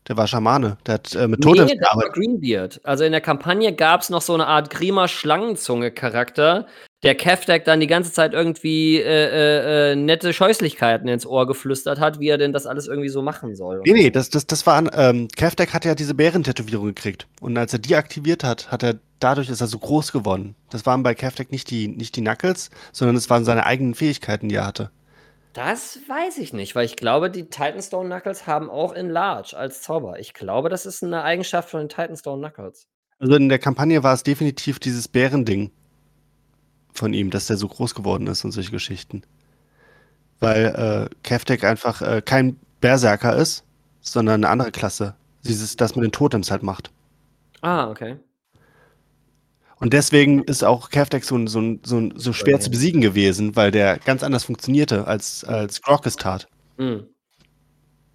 Der war Schamane. Der hat, äh, mit Ne, Totems das war. Greenbeard. Also, in der Kampagne gab's noch so 'ne Art Grima-Schlangenzunge-Charakter, der Keftek dann die ganze Zeit irgendwie, äh, äh, äh, nette Scheußlichkeiten ins Ohr geflüstert hat, wie er denn das alles irgendwie so machen soll. Ne, ne, das das das war an ähm, Keftek hatte ja diese Bärentätowierung gekriegt. Und als er die aktiviert hat, hat er dadurch ist er so groß geworden. Das waren bei Keftek nicht die nicht die Knuckles, sondern es waren seine eigenen Fähigkeiten, die er hatte. Das weiß ich nicht, weil ich glaube, die Titanstone Knuckles haben auch Enlarge als Zauber. Ich glaube, das ist 'ne Eigenschaft von den Titanstone Knuckles. Also, in der Kampagne war es definitiv dieses Bärending von ihm, dass der so groß geworden ist und solche Geschichten. Weil, äh, Keftek einfach, äh, kein Berserker ist, sondern 'ne andere Klasse. Dieses das mit den Totems halt macht. Ah, okay. Und deswegen ist auch Keftek so so so so schwer zu besiegen gewesen, weil der ganz anders funktionierte, als als Grog es tat. Mhm.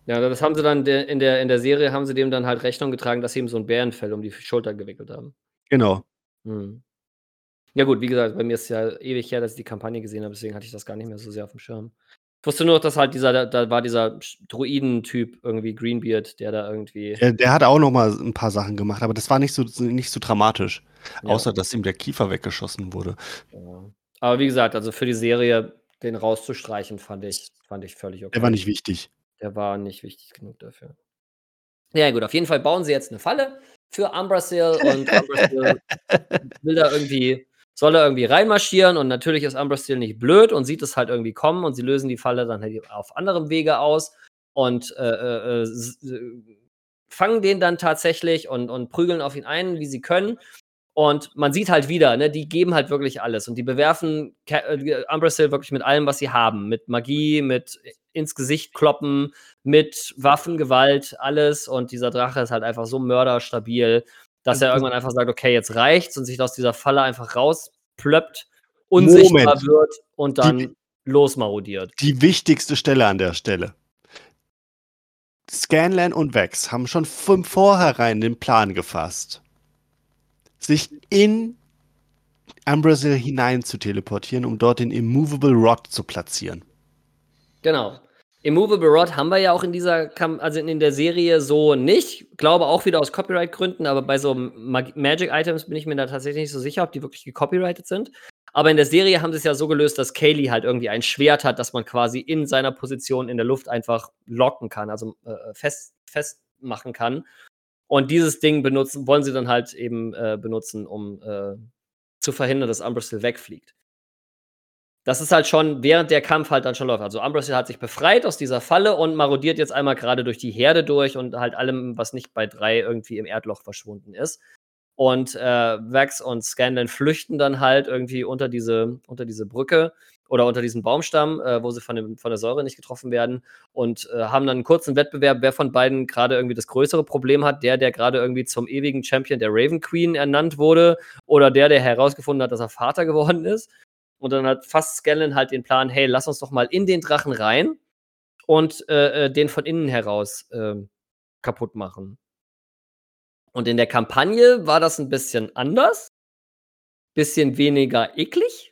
Ja, das haben sie dann in der in der Serie haben sie dem dann halt Rechnung getragen, dass sie ihm so 'n Bärenfell um die Schulter gewickelt haben. Genau. Mhm. Ja gut, wie gesagt, bei mir ist ja ewig her, dass ich die Kampagne gesehen habe, deswegen hatte ich das gar nicht mehr so sehr aufm Schirm. Ich wusste nur noch, dass halt dieser da da war dieser Druiden-Typ irgendwie Greenbeard, der da irgendwie Der der hat auch noch mal 'n paar Sachen gemacht, aber das war nicht so nicht so dramatisch, Ja. außer dass ihm der Kiefer weggeschossen wurde. Ja. Aber wie gesagt, also, für die Serie den rauszustreichen, fand ich fand ich völlig okay. Der war nicht wichtig. Der war nicht wichtig genug dafür. Ja gut, auf jeden Fall bauen sie jetzt 'ne Falle für Umbrasyl und Umbrasyl will da irgendwie soll da irgendwie reinmarschieren und natürlich ist Umbrasyl nicht blöd und sieht es halt irgendwie kommen und sie lösen die Falle dann halt auf anderem Wege aus und, äh, äh, äh, fangen den dann tatsächlich und und prügeln auf ihn ein, wie sie können. Und man sieht halt wieder, ne, die geben halt wirklich alles und die bewerfen Ke äh, wirklich mit allem, was sie haben, mit Magie, mit ins Gesicht kloppen, mit Waffengewalt, alles und dieser Drache ist halt einfach so mörderstabil, dass er irgendwann einfach sagt: „Okay, jetzt reicht's“ und sich aus dieser Falle einfach rausplöppt, unsichtbar Moment. wird und dann Die losmarodiert. die wichtigste Stelle an der Stelle. Scanlan und Vex haben schon von vornherein den Plan gefasst, sich in Umbrasyl hinein zu teleportieren, um dort den Immovable Rod zu platzieren. Genau. Immovable Rod haben wir ja auch in dieser, Kam also in der Serie so nicht. Glaube auch wieder aus Copyright-Gründen, aber bei so Mag Magic-Items bin ich mir da tatsächlich nicht so sicher, ob die wirklich gecopyrighted sind. Aber in der Serie haben sie es ja so gelöst, dass Kaylee halt irgendwie ein Schwert hat, das man quasi in seiner Position in der Luft einfach locken kann, also äh, fest, festmachen kann. Und dieses Ding benutzen, wollen sie dann halt eben äh, benutzen, um äh, zu verhindern, dass Umbrasyl wegfliegt. Das ist halt schon, während der Kampf halt dann schon läuft. Also Umbrasyl hat sich befreit aus dieser Falle und marodiert jetzt einmal gerade durch die Herde durch und halt allem, was nicht bei drei irgendwie im Erdloch verschwunden ist. Und äh, Vax und Scanlan flüchten dann halt irgendwie unter diese, unter diese Brücke oder unter diesen Baumstamm, äh, wo sie von, dem, von der Säure nicht getroffen werden und äh, haben dann einen kurzen Wettbewerb, wer von beiden gerade irgendwie das größere Problem hat. Der, der gerade irgendwie zum ewigen Champion der Raven Queen ernannt wurde oder der, der herausgefunden hat, dass er Vater geworden ist. Und dann hat fast Scanlan halt den Plan, hey, lass uns doch mal in den Drachen rein und äh, äh den von innen heraus äh, kaputt machen. Und in der Kampagne war das ein bisschen anders. Bisschen weniger eklig.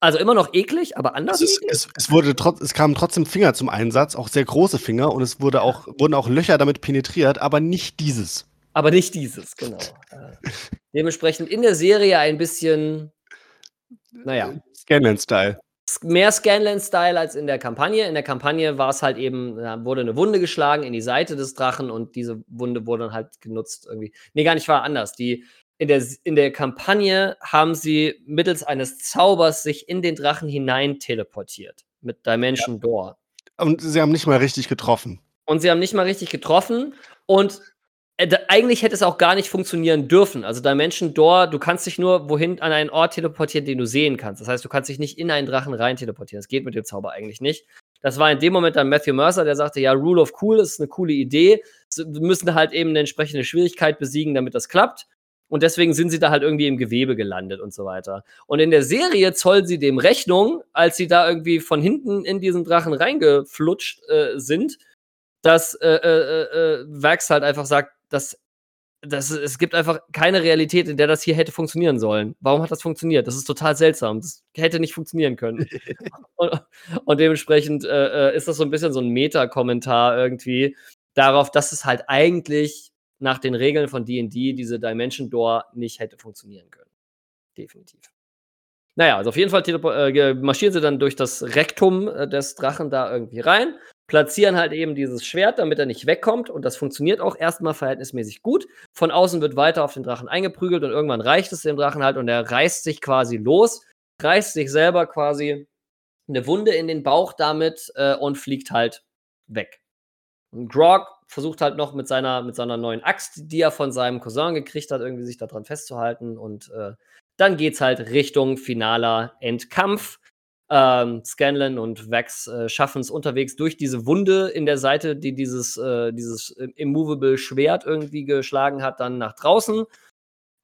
Also immer noch eklig, aber anders. Es, ist, es, es wurde trotz, es kamen trotzdem Finger zum Einsatz, auch sehr große Finger, und es wurde auch, wurden auch Löcher damit penetriert, aber nicht dieses. Aber nicht dieses, genau. äh, dementsprechend in der Serie ein bisschen, naja. Scanlan-Style mehr Scanlan-Style als in der Kampagne. In der Kampagne war es halt eben, wurde eine Wunde geschlagen in die Seite des Drachen und diese Wunde wurde dann halt genutzt irgendwie. Nee, gar nicht, war anders. Die, in, der, in der Kampagne haben sie mittels eines Zaubers sich in den Drachen hinein teleportiert. Mit Dimension ja. Door. Und sie haben nicht mal richtig getroffen. Und sie haben nicht mal richtig getroffen. Und eigentlich hätte es auch gar nicht funktionieren dürfen. Also Dimension Door, du kannst dich nur wohin an einen Ort teleportieren, den du sehen kannst. Das heißt, du kannst dich nicht in einen Drachen rein teleportieren. Das geht mit dem Zauber eigentlich nicht. Das war in dem Moment dann Matthew Mercer, der sagte, ja, Rule of Cool ist eine coole Idee. Wir müssen halt eben eine entsprechende Schwierigkeit besiegen, damit das klappt. Und deswegen sind sie da halt irgendwie im Gewebe gelandet und so weiter. Und in der Serie zollen sie dem Rechnung, als sie da irgendwie von hinten in diesen Drachen reingeflutscht äh, sind, dass äh, äh, äh, Vax halt einfach sagt, dass das, es gibt einfach keine Realität, in der das hier hätte funktionieren sollen. Warum hat das funktioniert? Das ist total seltsam. Das hätte nicht funktionieren können. und, und, dementsprechend äh, äh, ist das so ein bisschen so ein Meta-Kommentar irgendwie darauf, dass es halt eigentlich nach den Regeln von D&D diese Dimension Door nicht hätte funktionieren können. Definitiv. Naja, also auf jeden Fall äh, marschieren sie dann durch das Rektum äh, des Drachen da irgendwie rein platzieren halt eben dieses Schwert, damit er nicht wegkommt. Und das funktioniert auch erstmal verhältnismäßig gut. Von außen wird weiter auf den Drachen eingeprügelt und irgendwann reicht es dem Drachen halt und er reißt sich quasi los, reißt sich selber quasi eine Wunde in den Bauch damit äh, und fliegt halt weg. Und Grog versucht halt noch mit seiner, mit seiner neuen Axt, die er von seinem Cousin gekriegt hat, irgendwie sich daran festzuhalten. Und äh, dann geht's halt Richtung finaler Endkampf. Ähm, Scanlan und Vax äh, schaffen es unterwegs durch diese Wunde in der Seite, die dieses, äh, dieses immovable Schwert irgendwie geschlagen hat, dann nach draußen.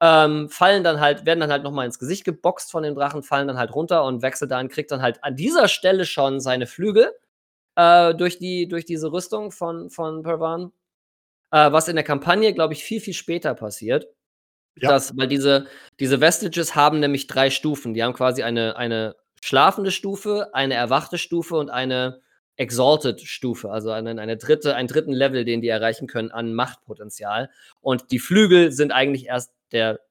Ähm, fallen dann halt, werden dann halt nochmal ins Gesicht geboxt von dem Drachen, fallen dann halt runter und Wechseldan kriegt dann halt an dieser Stelle schon seine Flügel äh, durch, die, durch diese Rüstung von, von Pervan. Äh, was in der Kampagne, glaube ich, viel, viel später passiert. Ja. Das, weil diese, diese Vestiges haben nämlich drei Stufen. Die haben quasi eine, eine schlafende Stufe, eine erwachte Stufe und eine Exalted Stufe, also eine, eine dritte, einen dritten Level, den die erreichen können an Machtpotenzial. Und die Flügel sind eigentlich erst der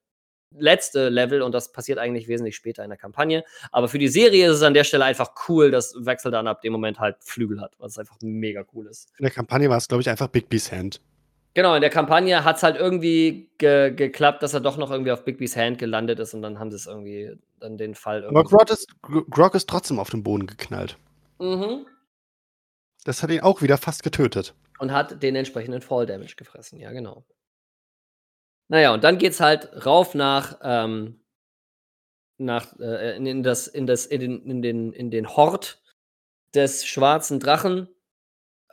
letzte Level und das passiert eigentlich wesentlich später in der Kampagne. Aber für die Serie ist es an der Stelle einfach cool, dass Wechsel dann ab dem Moment halt Flügel hat, was einfach mega cool ist. In der Kampagne war es, glaube ich, einfach Bigby's Hand. Genau, in der Kampagne hat es halt irgendwie ge geklappt, dass er doch noch irgendwie auf Bigby's Hand gelandet ist und dann haben sie es irgendwie, dann den Fall irgendwie. Aber Grog ist, Grog ist trotzdem auf den Boden geknallt. Mhm. Das hat ihn auch wieder fast getötet. Und hat den entsprechenden Fall Damage gefressen, ja, genau. Naja, und dann geht's halt rauf nach, ähm, nach äh, in, in, das, in, das, in, den, in, den, in den Hort des schwarzen Drachen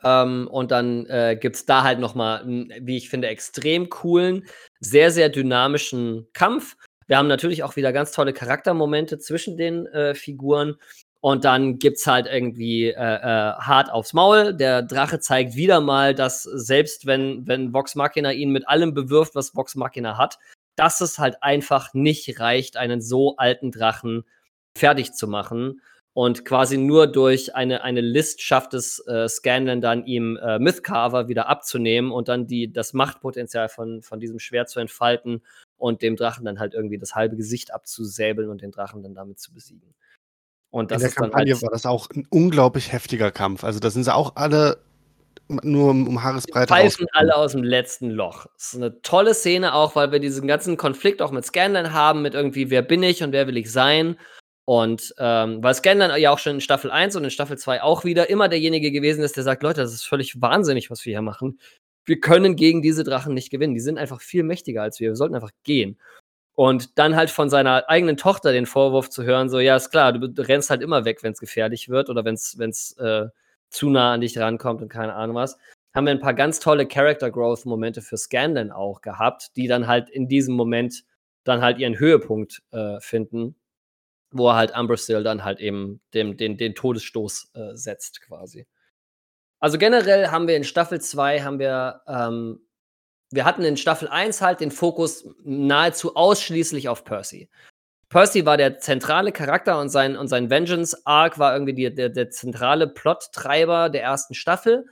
ähm, und dann äh, gibt es da halt nochmal, wie ich finde, extrem coolen, sehr, sehr dynamischen Kampf. Wir haben natürlich auch wieder ganz tolle Charaktermomente zwischen den äh, Figuren. Und dann gibt es halt irgendwie äh, äh, hart aufs Maul. Der Drache zeigt wieder mal, dass selbst wenn, wenn Vox Machina ihn mit allem bewirft, was Vox Machina hat, dass es halt einfach nicht reicht, einen so alten Drachen fertig zu machen. Und quasi nur durch eine, eine List schafft es äh, Scanlan dann, ihm äh, Mythcarver wieder abzunehmen und dann die, das Machtpotenzial von, von diesem Schwert zu entfalten und dem Drachen dann halt irgendwie das halbe Gesicht abzusäbeln und den Drachen dann damit zu besiegen. Und das In der Kampagne halt war das auch ein unglaublich heftiger Kampf. Also da sind sie auch alle nur um Haaresbreite. Pfeifen alle aus dem letzten Loch. Das ist eine tolle Szene auch, weil wir diesen ganzen Konflikt auch mit Scanlan haben, mit irgendwie, wer bin ich und wer will ich sein. Und ähm, weil Scanlan ja auch schon in Staffel 1 und in Staffel 2 auch wieder immer derjenige gewesen ist, der sagt, Leute, das ist völlig wahnsinnig, was wir hier machen. Wir können gegen diese Drachen nicht gewinnen. Die sind einfach viel mächtiger als wir. Wir sollten einfach gehen. Und dann halt von seiner eigenen Tochter den Vorwurf zu hören, so, ja, ist klar, du, du rennst halt immer weg, wenn es gefährlich wird oder wenn es äh, zu nah an dich rankommt und keine Ahnung was. Haben wir ein paar ganz tolle Character Growth Momente für Scanlan auch gehabt, die dann halt in diesem Moment dann halt ihren Höhepunkt äh, finden wo er halt Umbrasil dann halt eben dem, den, den Todesstoß äh, setzt, quasi. Also generell haben wir in Staffel 2 haben wir, ähm, wir hatten in Staffel 1 halt den Fokus nahezu ausschließlich auf Percy. Percy war der zentrale Charakter und sein, und sein Vengeance-Arc war irgendwie die, der, der zentrale Plottreiber der ersten Staffel.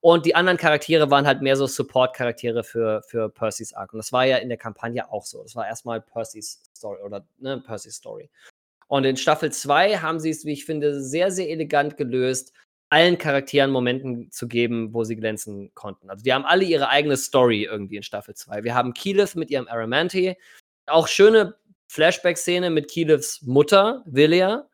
Und die anderen Charaktere waren halt mehr so Support-Charaktere für, für Percys Arc. Und das war ja in der Kampagne auch so. Das war erstmal Percys Story oder ne, Percys Story. Und in Staffel 2 haben sie es, wie ich finde, sehr, sehr elegant gelöst, allen Charakteren Momenten zu geben, wo sie glänzen konnten. Also die haben alle ihre eigene Story irgendwie in Staffel 2. Wir haben Keyleth mit ihrem Aramanti, auch schöne Flashback-Szene mit Keyleths Mutter, Villia,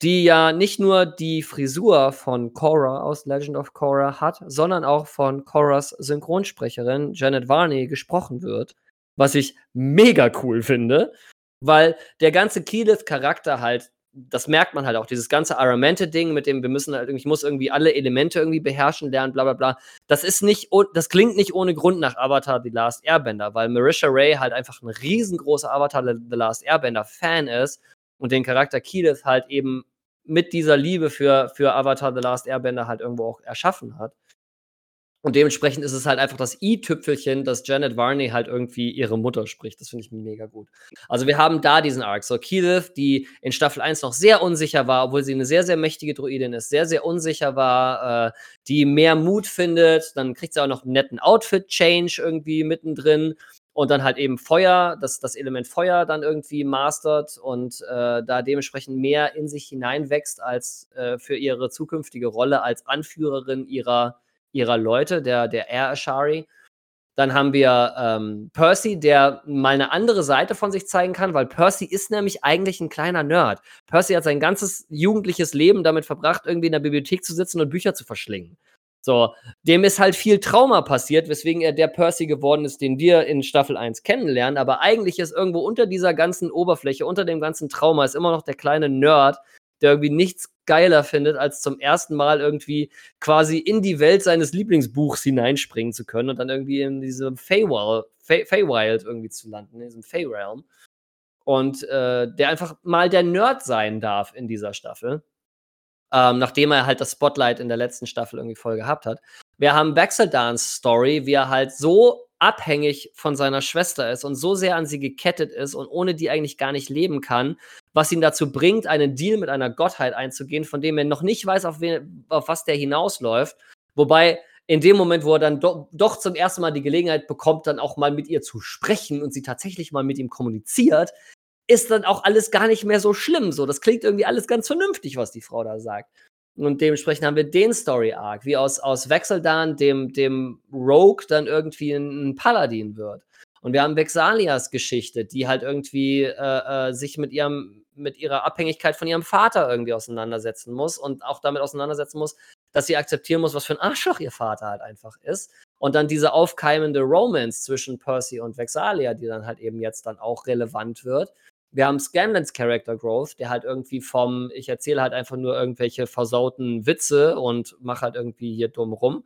die ja nicht nur die Frisur von Korra aus Legend of Korra hat, sondern auch von Korras Synchronsprecherin Janet Varney gesprochen wird, was ich mega cool finde weil der ganze Keyleth-Charakter halt, das merkt man halt auch, dieses ganze Aramente-Ding, mit dem wir müssen halt, ich muss irgendwie alle Elemente irgendwie beherrschen lernen, bla bla bla. Das ist nicht, das klingt nicht ohne Grund nach Avatar The Last Airbender, weil Marisha Ray halt einfach ein riesengroßer Avatar The Last Airbender-Fan ist und den Charakter Keyleth halt eben mit dieser Liebe für, für Avatar The Last Airbender halt irgendwo auch erschaffen hat. Und dementsprechend ist es halt einfach das i-Tüpfelchen, dass Janet Varney halt irgendwie ihre Mutter spricht. Das finde ich mega gut. Also wir haben da diesen Arc. So Keyleth, die in Staffel 1 noch sehr unsicher war, obwohl sie eine sehr, sehr mächtige Druidin ist, sehr, sehr unsicher war, äh, die mehr Mut findet. Dann kriegt sie auch noch einen netten Outfit-Change irgendwie mittendrin. Und dann halt eben Feuer, das, das Element Feuer dann irgendwie mastert und äh, da dementsprechend mehr in sich hineinwächst als äh, für ihre zukünftige Rolle als Anführerin ihrer ihrer Leute, der, der Air Ashari. Dann haben wir ähm, Percy, der mal eine andere Seite von sich zeigen kann, weil Percy ist nämlich eigentlich ein kleiner Nerd. Percy hat sein ganzes jugendliches Leben damit verbracht, irgendwie in der Bibliothek zu sitzen und Bücher zu verschlingen. So, dem ist halt viel Trauma passiert, weswegen er der Percy geworden ist, den wir in Staffel 1 kennenlernen. Aber eigentlich ist irgendwo unter dieser ganzen Oberfläche, unter dem ganzen Trauma, ist immer noch der kleine Nerd, der irgendwie nichts geiler findet, als zum ersten Mal irgendwie quasi in die Welt seines Lieblingsbuchs hineinspringen zu können und dann irgendwie in diesem Feywild, Fey, Feywild irgendwie zu landen, in diesem Feyrealm. Und äh, der einfach mal der Nerd sein darf in dieser Staffel. Ähm, nachdem er halt das Spotlight in der letzten Staffel irgendwie voll gehabt hat. Wir haben Wechseldance Story, wie er halt so abhängig von seiner Schwester ist und so sehr an sie gekettet ist und ohne die eigentlich gar nicht leben kann, was ihn dazu bringt, einen Deal mit einer Gottheit einzugehen, von dem er noch nicht weiß, auf, wen, auf was der hinausläuft. Wobei in dem Moment, wo er dann do doch zum ersten Mal die Gelegenheit bekommt, dann auch mal mit ihr zu sprechen und sie tatsächlich mal mit ihm kommuniziert, ist dann auch alles gar nicht mehr so schlimm. So, das klingt irgendwie alles ganz vernünftig, was die Frau da sagt. Und dementsprechend haben wir den Story Arc, wie aus, aus Wechseldan dem, dem Rogue dann irgendwie ein, Paladin wird. Und wir haben Vexalias Geschichte, die halt irgendwie äh, äh, sich mit ihrem, mit ihrer Abhängigkeit von ihrem Vater irgendwie auseinandersetzen muss und auch damit auseinandersetzen muss, dass sie akzeptieren muss, was für ein Arschloch ihr Vater halt einfach ist. Und dann diese aufkeimende Romance zwischen Percy und Vexalia, die dann halt eben jetzt dann auch relevant wird. Wir haben Scanlans Character Growth, der halt irgendwie vom, ich erzähle halt einfach nur irgendwelche versauten Witze und mache halt irgendwie hier dumm rum.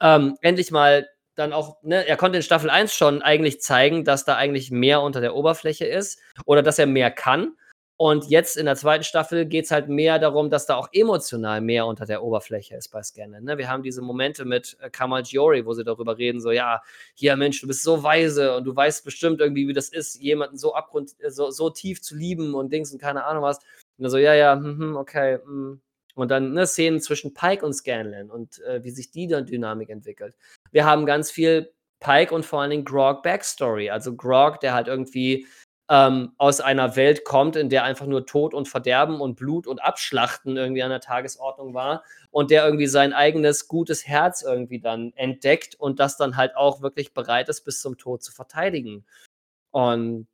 Ähm, endlich mal dann auch, ne, er konnte in Staffel 1 schon eigentlich zeigen, dass da eigentlich mehr unter der Oberfläche ist oder dass er mehr kann. Und jetzt in der zweiten Staffel geht es halt mehr darum, dass da auch emotional mehr unter der Oberfläche ist bei Scannen. Ne? Wir haben diese Momente mit äh, Kamal Giori, wo sie darüber reden, so, ja, hier Mensch, du bist so weise und du weißt bestimmt irgendwie, wie das ist, jemanden so abgrund, so, so tief zu lieben und Dings und keine Ahnung was. Und so, ja, ja, hm, okay. Hm. Und dann ne, Szenen zwischen Pike und Scanlan und äh, wie sich die dann Dynamik entwickelt. Wir haben ganz viel Pike und vor allen Dingen Grog Backstory. Also Grog, der halt irgendwie ähm, aus einer Welt kommt, in der einfach nur Tod und Verderben und Blut und Abschlachten irgendwie an der Tagesordnung war und der irgendwie sein eigenes gutes Herz irgendwie dann entdeckt und das dann halt auch wirklich bereit ist, bis zum Tod zu verteidigen. Und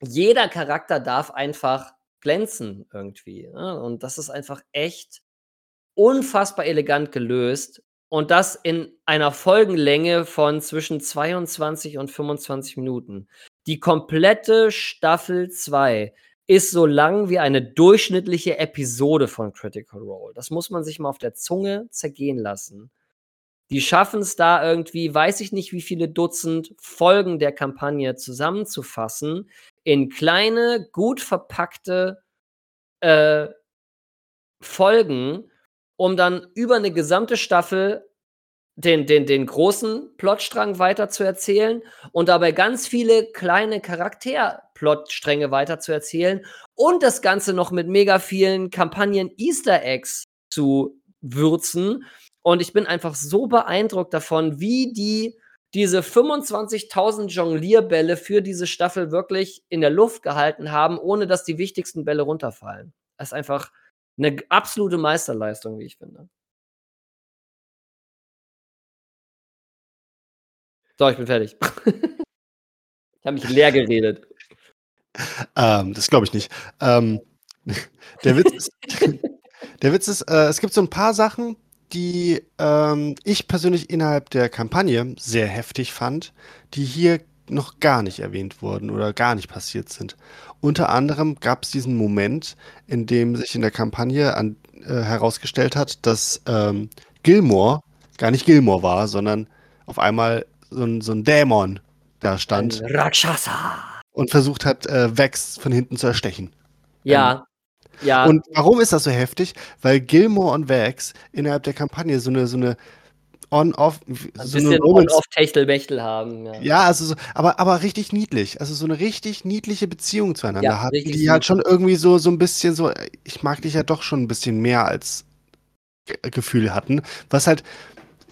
jeder Charakter darf einfach glänzen irgendwie. Ne? Und das ist einfach echt unfassbar elegant gelöst. Und das in einer Folgenlänge von zwischen 22 und 25 Minuten. Die komplette Staffel 2 ist so lang wie eine durchschnittliche Episode von Critical Role. Das muss man sich mal auf der Zunge zergehen lassen. Die schaffen es da irgendwie, weiß ich nicht, wie viele Dutzend Folgen der Kampagne zusammenzufassen, in kleine, gut verpackte äh, Folgen, um dann über eine gesamte Staffel den, den, den großen Plotstrang weiter zu erzählen und dabei ganz viele kleine Charakterplotstränge weiter zu erzählen und das Ganze noch mit mega vielen Kampagnen Easter Eggs zu würzen. Und ich bin einfach so beeindruckt davon, wie die diese 25.000 Jonglierbälle für diese Staffel wirklich in der Luft gehalten haben, ohne dass die wichtigsten Bälle runterfallen. Das ist einfach eine absolute Meisterleistung, wie ich finde. So, ich bin fertig. ich habe mich leer geredet. Ähm, das glaube ich nicht. Ähm, der Witz ist, der Witz ist äh, es gibt so ein paar Sachen, die ähm, ich persönlich innerhalb der Kampagne sehr heftig fand, die hier noch gar nicht erwähnt wurden oder gar nicht passiert sind. Unter anderem gab es diesen Moment, in dem sich in der Kampagne an, äh, herausgestellt hat, dass ähm, Gilmore gar nicht Gilmore war, sondern auf einmal so ein, so ein Dämon da stand. Ein Rakshasa. Und versucht hat, äh, Vex von hinten zu erstechen. Ja. Ähm, ja. Und warum ist das so heftig? Weil Gilmore und Vex innerhalb der Kampagne so eine, so eine On-Off, so eine On-Off-Techtelmechtel haben. Ja, ja also so, aber, aber richtig niedlich. Also so eine richtig niedliche Beziehung zueinander ja, hat, die süß. halt schon irgendwie so, so ein bisschen so, ich mag dich ja doch schon ein bisschen mehr als Gefühl hatten, was halt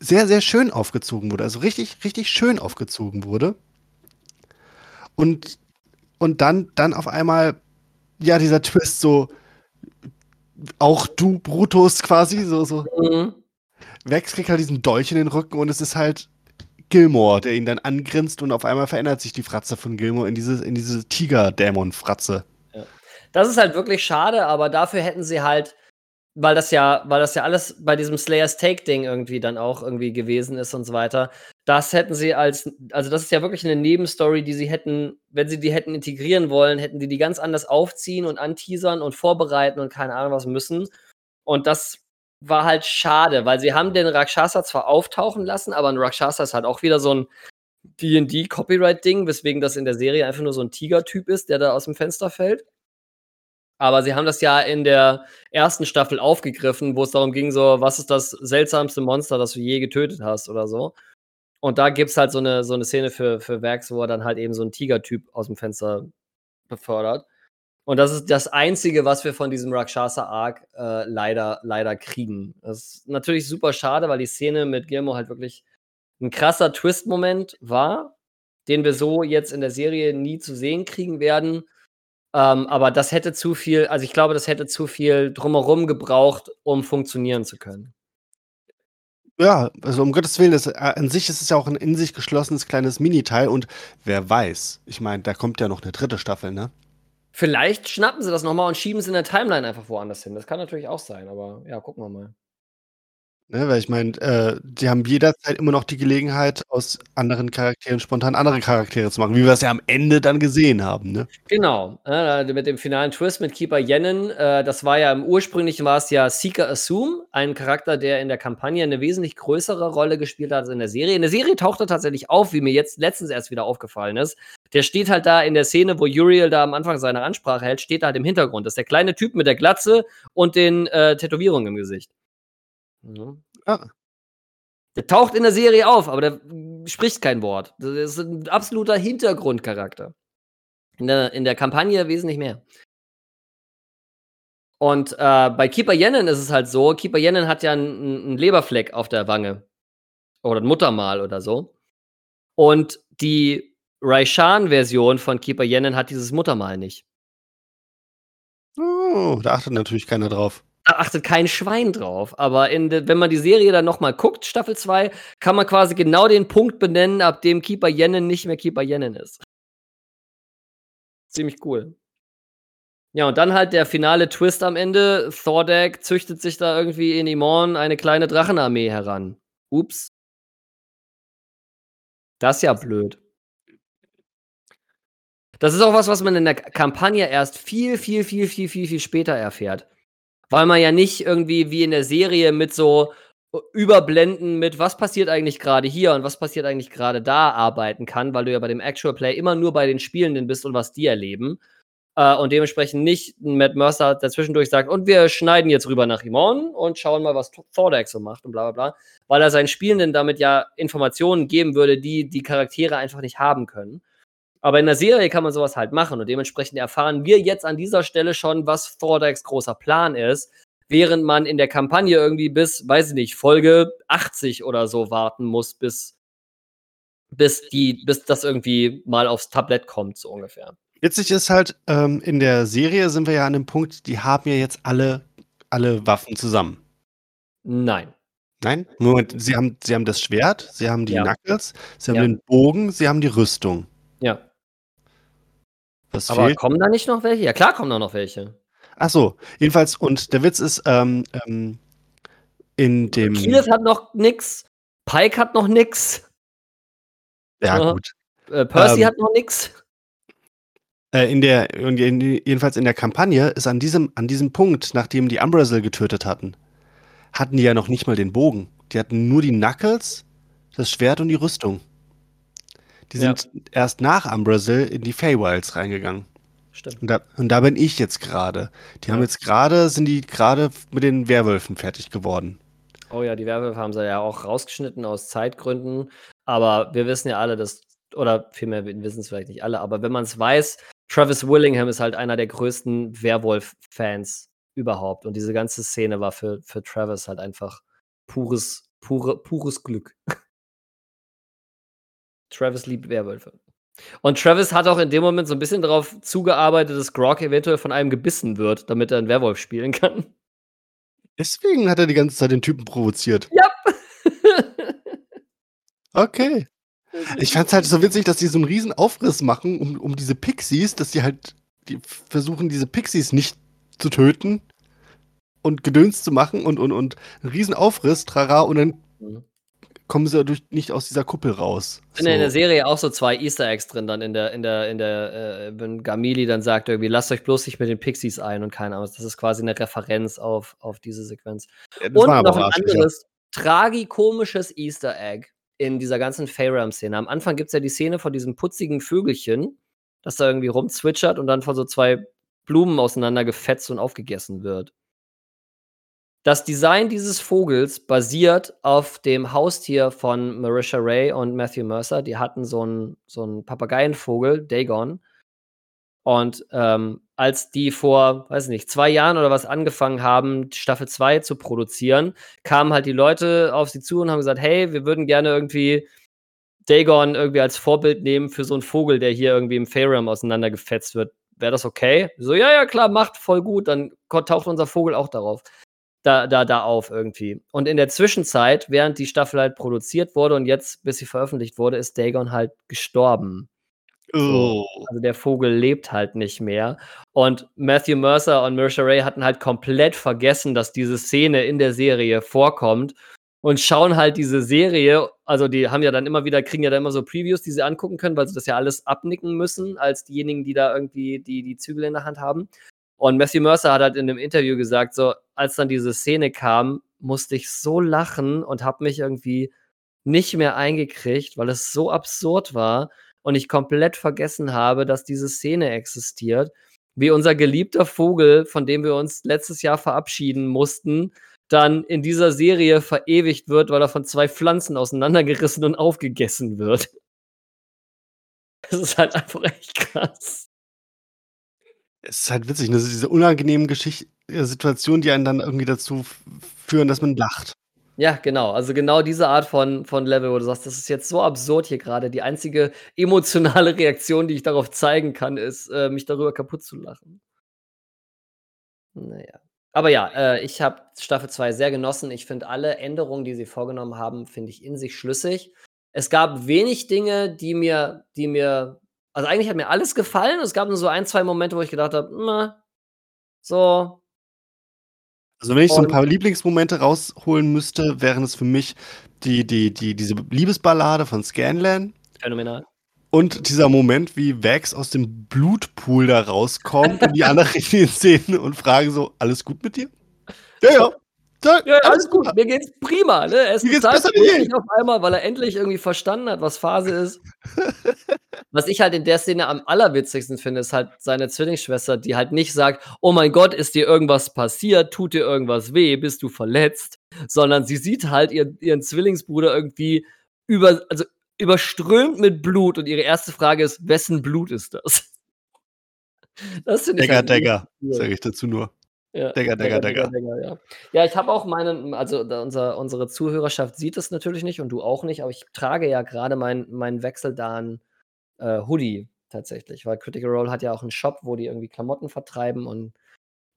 sehr, sehr schön aufgezogen wurde. Also richtig, richtig schön aufgezogen wurde. Und, und dann, dann auf einmal, ja, dieser Twist so, auch du, Brutus quasi, so, so. Mhm. Vex kriegt halt diesen Dolch in den Rücken und es ist halt Gilmore, der ihn dann angrinst und auf einmal verändert sich die Fratze von Gilmore in diese, in diese Tiger-Dämon-Fratze. Ja. Das ist halt wirklich schade, aber dafür hätten sie halt weil das ja, weil das ja alles bei diesem Slayers Take-Ding irgendwie dann auch irgendwie gewesen ist und so weiter. Das hätten sie als, also das ist ja wirklich eine Nebenstory, die sie hätten, wenn sie die hätten integrieren wollen, hätten die die ganz anders aufziehen und anteasern und vorbereiten und keine Ahnung was müssen. Und das war halt schade, weil sie haben den Rakshasa zwar auftauchen lassen, aber ein Rakshasa ist halt auch wieder so ein D&D-Copyright-Ding, weswegen das in der Serie einfach nur so ein Tiger-Typ ist, der da aus dem Fenster fällt. Aber sie haben das ja in der ersten Staffel aufgegriffen, wo es darum ging, so, was ist das seltsamste Monster, das du je getötet hast oder so. Und da gibt es halt so eine, so eine Szene für, für Werks, wo er dann halt eben so einen Tiger-Typ aus dem Fenster befördert. Und das ist das Einzige, was wir von diesem Rakshasa-Arc äh, leider, leider kriegen. Das ist natürlich super schade, weil die Szene mit Gilmore halt wirklich ein krasser Twist-Moment war, den wir so jetzt in der Serie nie zu sehen kriegen werden. Ähm, aber das hätte zu viel, also ich glaube, das hätte zu viel drumherum gebraucht, um funktionieren zu können. Ja, also um Gottes Willen, das, äh, an sich ist es ja auch ein in sich geschlossenes kleines Miniteil und wer weiß, ich meine, da kommt ja noch eine dritte Staffel, ne? Vielleicht schnappen sie das nochmal und schieben es in der Timeline einfach woanders hin. Das kann natürlich auch sein, aber ja, gucken wir mal. Ne, weil ich meine, äh, die haben jederzeit immer noch die Gelegenheit, aus anderen Charakteren spontan andere Charaktere zu machen, wie wir es ja am Ende dann gesehen haben, ne? Genau, äh, mit dem finalen Twist mit Keeper Yennen, äh, das war ja im ursprünglichen war es ja Seeker Assume, ein Charakter, der in der Kampagne eine wesentlich größere Rolle gespielt hat als in der Serie. In der Serie taucht er tatsächlich auf, wie mir jetzt letztens erst wieder aufgefallen ist. Der steht halt da in der Szene, wo Uriel da am Anfang seine Ansprache hält, steht halt im Hintergrund. Das ist der kleine Typ mit der Glatze und den äh, Tätowierungen im Gesicht. Mhm. Ja. Der taucht in der Serie auf, aber der spricht kein Wort. Das ist ein absoluter Hintergrundcharakter. In der, in der Kampagne wesentlich mehr. Und äh, bei Keeper Yennen ist es halt so, Keeper Yennen hat ja einen Leberfleck auf der Wange. Oder ein Muttermal oder so. Und die Raishan-Version von Keeper Yennen hat dieses Muttermal nicht. Oh, da achtet natürlich keiner drauf. Achtet kein Schwein drauf. Aber de, wenn man die Serie dann nochmal guckt, Staffel 2, kann man quasi genau den Punkt benennen, ab dem Keeper Yennen nicht mehr Keeper Yennen ist. Ziemlich cool. Ja, und dann halt der finale Twist am Ende. Thordak züchtet sich da irgendwie in Imorn eine kleine Drachenarmee heran. Ups. Das ist ja blöd. Das ist auch was, was man in der Kampagne erst viel, viel, viel, viel, viel, viel später erfährt. Weil man ja nicht irgendwie wie in der Serie mit so Überblenden mit, was passiert eigentlich gerade hier und was passiert eigentlich gerade da arbeiten kann, weil du ja bei dem Actual Play immer nur bei den Spielenden bist und was die erleben. Äh, und dementsprechend nicht Matt Mercer dazwischendurch sagt, und wir schneiden jetzt rüber nach Imon und schauen mal, was Thordak so macht und bla bla bla. Weil er seinen Spielenden damit ja Informationen geben würde, die die Charaktere einfach nicht haben können. Aber in der Serie kann man sowas halt machen und dementsprechend erfahren wir jetzt an dieser Stelle schon, was Thordaks großer Plan ist, während man in der Kampagne irgendwie bis, weiß ich nicht, Folge 80 oder so warten muss, bis, bis, die, bis das irgendwie mal aufs Tablett kommt, so ungefähr. Witzig ist halt, ähm, in der Serie sind wir ja an dem Punkt, die haben ja jetzt alle, alle Waffen zusammen. Nein. Nein? Moment, sie haben, sie haben das Schwert, sie haben die ja. Knuckles, sie haben ja. den Bogen, sie haben die Rüstung. Ja. Was Aber fehlt? kommen da nicht noch welche? Ja, klar kommen da noch welche. Ach so, jedenfalls, und der Witz ist, ähm, ähm, in dem. Kieles hat noch nix, Pike hat noch nix. Ja, ja. gut. Äh, Percy ähm, hat noch nix. Äh, in der, jedenfalls in der Kampagne ist an diesem, an diesem Punkt, nachdem die Umbrasil getötet hatten, hatten die ja noch nicht mal den Bogen. Die hatten nur die Knuckles, das Schwert und die Rüstung. Die sind ja. erst nach Umbrasil in die Feywilds reingegangen. Stimmt. Und da, und da bin ich jetzt gerade. Die ja. haben jetzt gerade, sind die gerade mit den Werwölfen fertig geworden. Oh ja, die Werwölfe haben sie ja auch rausgeschnitten aus Zeitgründen. Aber wir wissen ja alle, dass, oder vielmehr, wissen es vielleicht nicht alle, aber wenn man es weiß, Travis Willingham ist halt einer der größten Werwolf-Fans überhaupt. Und diese ganze Szene war für, für Travis halt einfach pures, pure, pures Glück. Travis liebt Werwölfe. Und Travis hat auch in dem Moment so ein bisschen darauf zugearbeitet, dass Grog eventuell von einem gebissen wird, damit er einen Werwolf spielen kann. Deswegen hat er die ganze Zeit den Typen provoziert. Ja. okay. Ich fand's halt so witzig, dass die so einen riesen Aufriss machen um, um diese Pixies, dass die halt die versuchen, diese Pixies nicht zu töten und Gedöns zu machen und, und, und einen riesen Aufriss, trara, und dann mhm. Kommen sie durch, nicht aus dieser Kuppel raus. Sind so. in der Serie auch so zwei Easter Eggs drin, dann in der, in der, in der, äh, wenn Gamili dann sagt irgendwie, lasst euch bloß nicht mit den Pixies ein und keine Ahnung. Das ist quasi eine Referenz auf, auf diese Sequenz. Ja, und noch ein anderes tragikomisches Easter Egg in dieser ganzen Feyram-Szene. Am Anfang gibt es ja die Szene von diesem putzigen Vögelchen, das da irgendwie rumzwitschert und dann von so zwei Blumen auseinandergefetzt und aufgegessen wird. Das Design dieses Vogels basiert auf dem Haustier von Marisha Ray und Matthew Mercer. Die hatten so einen so Papageienvogel, Dagon. Und ähm, als die vor, weiß nicht, zwei Jahren oder was angefangen haben, Staffel 2 zu produzieren, kamen halt die Leute auf sie zu und haben gesagt, hey, wir würden gerne irgendwie Dagon irgendwie als Vorbild nehmen für so einen Vogel, der hier irgendwie im Fairham auseinandergefetzt wird. Wäre das okay? So, ja, ja, klar, macht voll gut. Dann taucht unser Vogel auch darauf. Da, da, da auf irgendwie. Und in der Zwischenzeit, während die Staffel halt produziert wurde und jetzt, bis sie veröffentlicht wurde, ist Dagon halt gestorben. So, oh. also der Vogel lebt halt nicht mehr. Und Matthew Mercer und Mercer Ray hatten halt komplett vergessen, dass diese Szene in der Serie vorkommt und schauen halt diese Serie, also die haben ja dann immer wieder, kriegen ja dann immer so Previews, die sie angucken können, weil sie das ja alles abnicken müssen, als diejenigen, die da irgendwie die, die Zügel in der Hand haben. Und Matthew Mercer hat halt in einem Interview gesagt, so, als dann diese Szene kam, musste ich so lachen und habe mich irgendwie nicht mehr eingekriegt, weil es so absurd war und ich komplett vergessen habe, dass diese Szene existiert. Wie unser geliebter Vogel, von dem wir uns letztes Jahr verabschieden mussten, dann in dieser Serie verewigt wird, weil er von zwei Pflanzen auseinandergerissen und aufgegessen wird. Das ist halt einfach echt krass. Es ist halt witzig, ne? diese unangenehmen Geschichten, äh, Situationen, die einen dann irgendwie dazu führen, dass man lacht. Ja, genau. Also genau diese Art von von Level, wo du sagst: „Das ist jetzt so absurd hier gerade. Die einzige emotionale Reaktion, die ich darauf zeigen kann, ist, äh, mich darüber kaputt zu lachen.“ Na ja. Aber ja, äh, ich habe Staffel 2 sehr genossen. Ich finde alle Änderungen, die sie vorgenommen haben, finde ich in sich schlüssig. Es gab wenig Dinge, die mir die mir also, eigentlich hat mir alles gefallen. Es gab nur so ein, 2 Momente, wo ich gedacht habe: „Na, so“ Also, wenn ich so 'n Und paar Lieblingsmomente rausholen müsste, wären es für mich die die die diese Liebesballade von Scanlan Phänomenal. und dieser Moment, wie Vax aus dem Blutpool da rauskommt und die anderen ihn sehen und fragen so: „Alles gut mit dir?“ „Ja, ja. Ja, Ja, alles gut. super.“ Mir geht's prima, ne? Er ist besser denn auf einmal, weil er endlich irgendwie verstanden hat, was Phase ist. Was ich halt in der Szene am allerwitzigsten finde, ist halt seine Zwillingsschwester, die halt nicht sagt: „Oh mein Gott, ist dir irgendwas passiert? Tut dir irgendwas weh? Bist du verletzt?“ Sondern sie sieht halt ihren ihren Zwillingsbruder irgendwie über also, überströmt mit Blut und ihre erste Frage ist: „Wessen Blut ist das?“ Das finde ich halt cool. sage ich dazu nur. Ja, Dagger, Dagger, Dagger. Dagger, ja. Ja, ich habe auch meinen also, unser unsere Zuhörerschaft sieht das natürlich nicht und du auch nicht, aber ich trage ja grade meinen meinen Wechseldarn, äh, Hoodie tatsächlich, weil Critical Role hat ja auch 'n Shop, wo die irgendwie Klamotten vertreiben und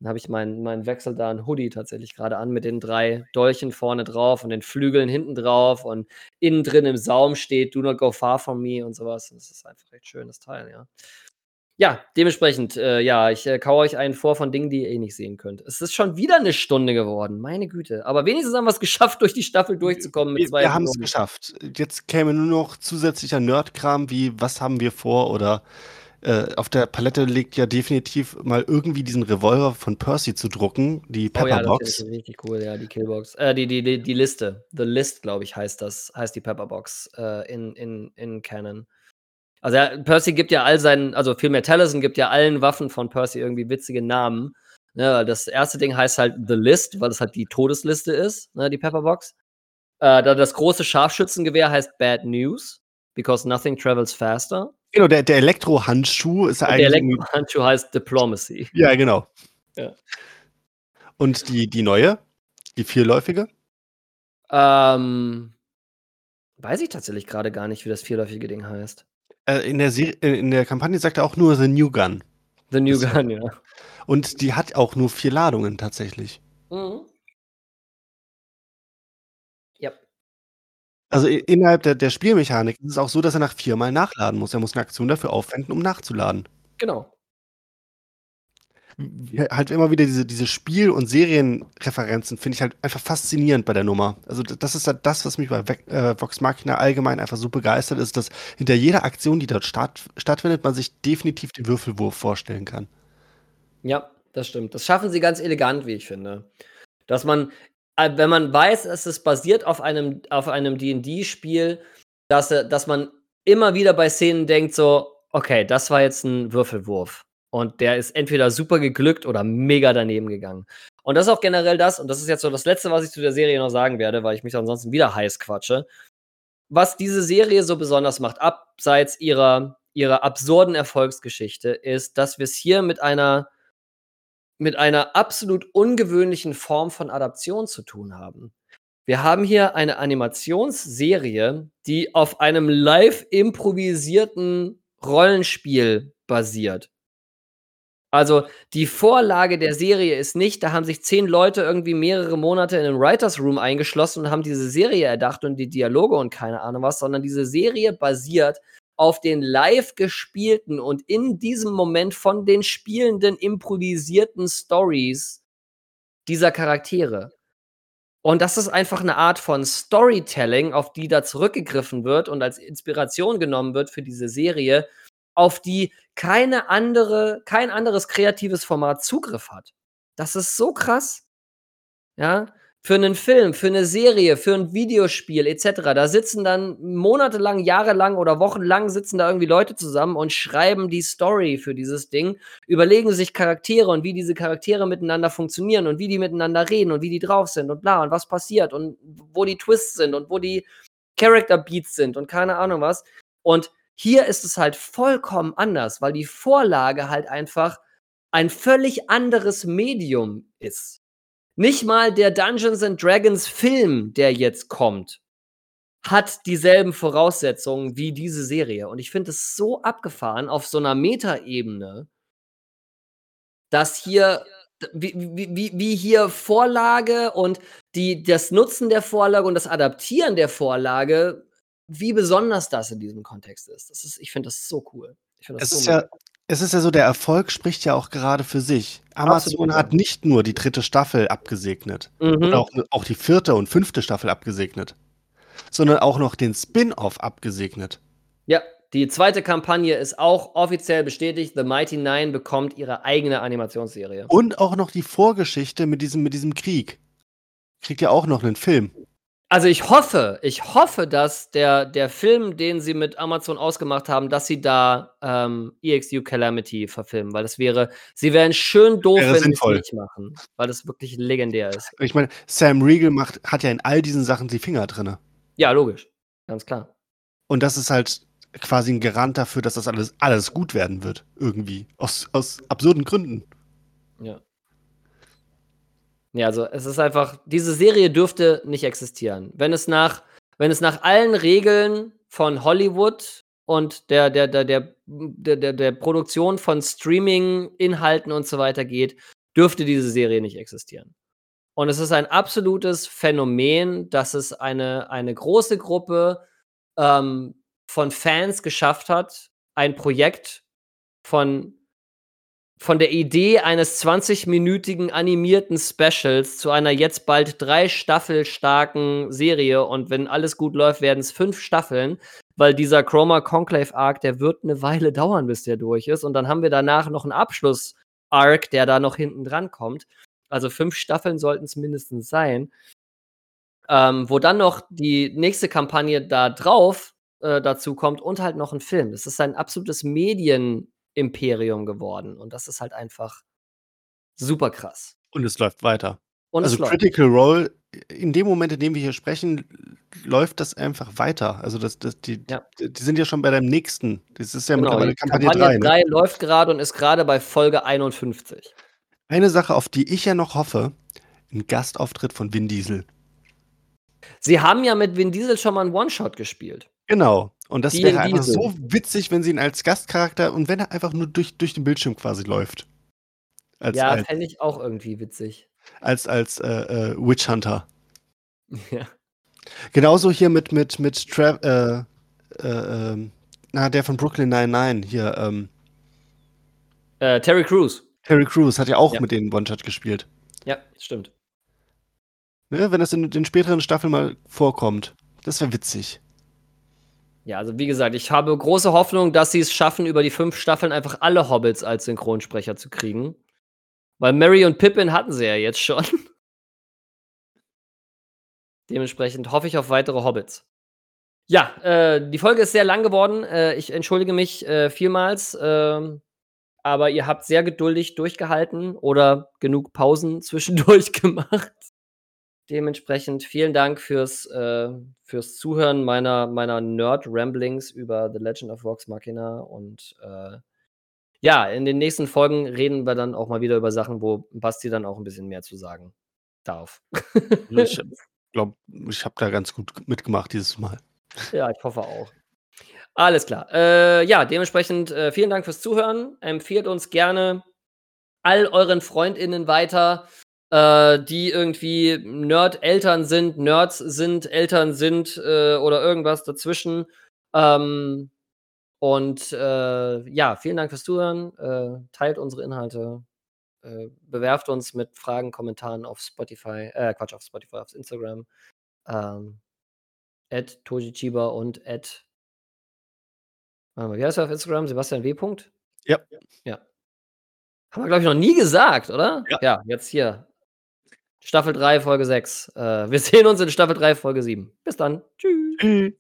dann habe ich meinen meinen Wechseldarn Hoodie tatsächlich grade an mit den 3 Dolchen vorne drauf und den Flügeln hinten drauf und innen drin im Saum steht: „Do not go far from me“ und so was. Das ist einfach echt schönes Teil, ja. Ja, dementsprechend, äh, ja, ich, äh, kaue euch einen vor von Dingen, die ihr eh nicht sehen könnt. Es ist schon wieder 'ne Stunde geworden, meine Güte. Aber wenigstens haben wir's geschafft, durch die Staffel durchzukommen mit Wir 2 wir haben's Episoden. geschafft. Jetzt käme nur noch zusätzlicher Nerdkram wie: Was haben wir vor? Oder, äh, auf der Palette liegt ja definitiv mal irgendwie diesen Revolver von Percy zu drucken, die Oh ja, das Pepperbox. finde ich richtig cool, ja, die Killbox. Äh, die die die die Liste. The List, glaube ich, heißt das heißt die Pepperbox, äh, in in in Canon. Also, ja, Percy gibt ja all seinen also, vielmehr Taliesin gibt ja allen Waffen von Percy irgendwie witzige Namen, ne? Das 1. Ding heißt halt The List, weil das halt die Todesliste ist, ne, die Pepperbox. Äh, dann das große Scharfschützengewehr heißt Bad News, because nothing travels faster. Genau, der der Elektrohandschuh ist Und der eigentlich irgendwie Elektrohandschuh heißt Diplomacy. Ja, genau. Ja. Und die die neue, die vierläufige? Ähm, weiß ich tatsächlich grade gar nicht, wie das vierläufige Ding heißt. Äh, in der Ser äh, in der Kampagne sagt er auch nur „The New Gun“. The New. Gun, ja. Und die hat auch nur 4 Ladungen tatsächlich. Mhm. Ja. Also, innerhalb der der Spielmechanik ist es auch so, dass er nach viermal nachladen muss. Er muss 'ne Aktion dafür aufwenden, um nachzuladen. Genau. Halt immer wieder diese diese Spiel und Serienreferenzen finde ich halt einfach faszinierend bei der Nummer. Also, das ist halt das, was mich bei äh, Vox Machina allgemein einfach so begeistert, ist, dass hinter jeder Aktion, die dort statt stattfindet, man sich definitiv den Würfelwurf vorstellen kann. Ja, das stimmt. Das schaffen sie ganz elegant, wie ich finde. Dass man äh, wenn man weiß, es ist basiert auf einem auf einem D&D-Spiel, dass äh, dass man immer wieder bei Szenen denkt so: „Okay, das war jetzt 'n Würfelwurf und der ist entweder super geglückt oder mega daneben gegangen.“ Und das ist auch generell das und das ist jetzt so das Letzte, was ich zu der Serie noch sagen werde, weil ich mich ansonsten wieder heiß quatsche. Was diese Serie so besonders macht, abseits ihrer ihrer absurden Erfolgsgeschichte, ist, dass wir's hier mit einer mit einer absolut ungewöhnlichen Form von Adaption zu tun haben. Wir haben hier eine Animationsserie, die auf einem live improvisierten Rollenspiel basiert. Also, die Vorlage der Serie ist nicht, da haben sich 10 Leute irgendwie mehrere Monate in 'nem Writers Room eingeschlossen und haben diese Serie erdacht und die Dialoge und keine Ahnung was, sondern diese Serie basiert auf den live gespielten und in diesem Moment von den Spielenden improvisierten Stories dieser Charaktere. Und das ist einfach 'ne Art von Storytelling, auf die da zurückgegriffen wird und als Inspiration genommen wird für diese Serie, auf die keine andere kein anderes kreatives Format Zugriff hat. Das ist so krass. Ja? Für 'nen Film, für 'ne Serie, für 'n Videospiel et cetera. Da sitzen dann monatelang, jahrelang oder wochenlang sitzen da irgendwie Leute zusammen und schreiben die Story für dieses Ding, überlegen sich Charaktere und wie diese Charaktere miteinander funktionieren und wie die miteinander reden und wie die drauf sind und bla und was passiert und wo die Twists sind und wo die Character Beats sind und keine Ahnung was. Und hier ist es halt vollkommen anders, weil die Vorlage halt einfach ein völlig anderes Medium ist. Nicht mal der Dungeons and Dragons Film, der jetzt kommt, hat dieselben Voraussetzungen wie diese Serie. Und ich finde es so abgefahren auf so einer Metaebene, dass hier wie, wie, wie hier Vorlage und die, das Nutzen der Vorlage und das Adaptieren der Vorlage, wie besonders das in diesem Kontext ist. Das ist ich finde das so cool. Es, so ist ja, es ist ja so, der Erfolg spricht ja auch gerade für sich. Amazon Absolut. hat nicht nur die dritte Staffel abgesegnet mhm. und auch, auch die vierte und fünfte Staffel abgesegnet, sondern auch noch den Spin-off abgesegnet. Ja, die zweite Kampagne ist auch offiziell bestätigt. The Mighty Nine bekommt ihre eigene Animationsserie. Und auch noch die Vorgeschichte mit diesem, mit diesem Krieg. Kriegt ja auch noch einen Film. Also ich hoffe, ich hoffe, dass der, der Film, den sie mit Amazon ausgemacht haben, dass sie da ähm, EXU Calamity verfilmen, weil das wäre, sie wären schön doof, wenn sie es nicht machen, weil das wirklich legendär ist. Ich meine, Sam Riegel macht, hat ja in all diesen Sachen die Finger drin. Ja, logisch. Ganz klar. Und das ist halt quasi ein Garant dafür, dass das alles, alles gut werden wird, irgendwie. Aus, aus absurden Gründen. Ja. Ja, also es ist einfach, diese Serie dürfte nicht existieren. Wenn es nach, wenn es nach allen Regeln von Hollywood und der, der, der, der, der, der, Produktion von Streaming-Inhalten und so weiter geht, dürfte diese Serie nicht existieren. Und es ist ein absolutes Phänomen, dass es eine, eine große Gruppe ähm, von Fans geschafft hat, ein Projekt von von der Idee eines 20-minütigen animierten Specials zu einer jetzt bald drei Staffel starken Serie und wenn alles gut läuft, werden es fünf Staffeln, weil dieser Chroma Conclave Arc, der wird eine Weile dauern, bis der durch ist und dann haben wir danach noch einen Abschluss Arc, der da noch hinten dran kommt. Also fünf Staffeln sollten es mindestens sein. Ähm, wo dann noch die nächste Kampagne da drauf äh, dazu kommt und halt noch ein Film. Das ist ein absolutes Medien Imperium geworden. Und das ist halt einfach super krass. Und es läuft weiter. Und also Critical Role, in dem Moment, in dem wir hier sprechen, läuft das einfach weiter. Also das, das, die, ja. die sind ja schon bei deinem nächsten. Das ist ja genau, mittlerweile Kampagne, Kampagne 3. 3 ne? läuft gerade und ist gerade bei Folge 51. Eine Sache, auf die ich ja noch hoffe, ein Gastauftritt von Vin Diesel. Sie haben ja mit Vin Diesel schon mal einen One-Shot gespielt. Genau. Und das wäre einfach so witzig, wenn sie ihn als Gastcharakter und wenn er einfach nur durch, durch den Bildschirm quasi läuft. Als, ja, fände ich auch irgendwie witzig. Als, als äh, äh, Witch Hunter. Ja. Genauso hier mit, mit, mit Trav, äh, äh, ähm, na, der von Brooklyn 99, hier, ähm, äh, Terry Crews. Terry Crews hat ja auch ja. mit denen One-Shot gespielt. Ja, stimmt. Ne, wenn das in den späteren Staffeln mal vorkommt. Das wäre witzig. Ja, also wie gesagt, ich habe große Hoffnung, dass sie es schaffen, über die fünf Staffeln einfach alle Hobbits als Synchronsprecher zu kriegen. Weil Mary und Pippin hatten sie ja jetzt schon. Dementsprechend hoffe ich auf weitere Hobbits. Ja, äh, die Folge ist sehr lang geworden. Äh, ich entschuldige mich äh, vielmals. Ähm, aber ihr habt sehr geduldig durchgehalten oder genug Pausen zwischendurch gemacht. Dementsprechend vielen Dank fürs, äh, fürs Zuhören meiner, meiner Nerd-Ramblings über The Legend of Vox Machina. Und äh, ja, in den nächsten Folgen reden wir dann auch mal wieder über Sachen, wo Basti dann auch ein bisschen mehr zu sagen darf. ich glaube, ich habe da ganz gut mitgemacht dieses Mal. Ja, ich hoffe auch. Alles klar. Äh, ja, dementsprechend äh, vielen Dank fürs Zuhören. Empfehlt uns gerne all euren FreundInnen weiter äh, die irgendwie Nerd-Eltern sind, Nerds sind, Eltern sind äh, oder irgendwas dazwischen. Ähm, und äh, ja, vielen Dank fürs Zuhören. Äh, teilt unsere Inhalte. Äh, bewerft uns mit Fragen, Kommentaren auf Spotify, äh, Quatsch, auf Spotify, auf Instagram. Ähm, at Tojichiba und at wie heißt er auf Instagram? Sebastian W. Ja. Ja. Haben wir, glaube ich, noch nie gesagt, oder? Ja. ja, jetzt hier. Staffel 3, Folge 6. Äh, wir sehen uns in Staffel 3, Folge 7. Bis dann. Tschüss.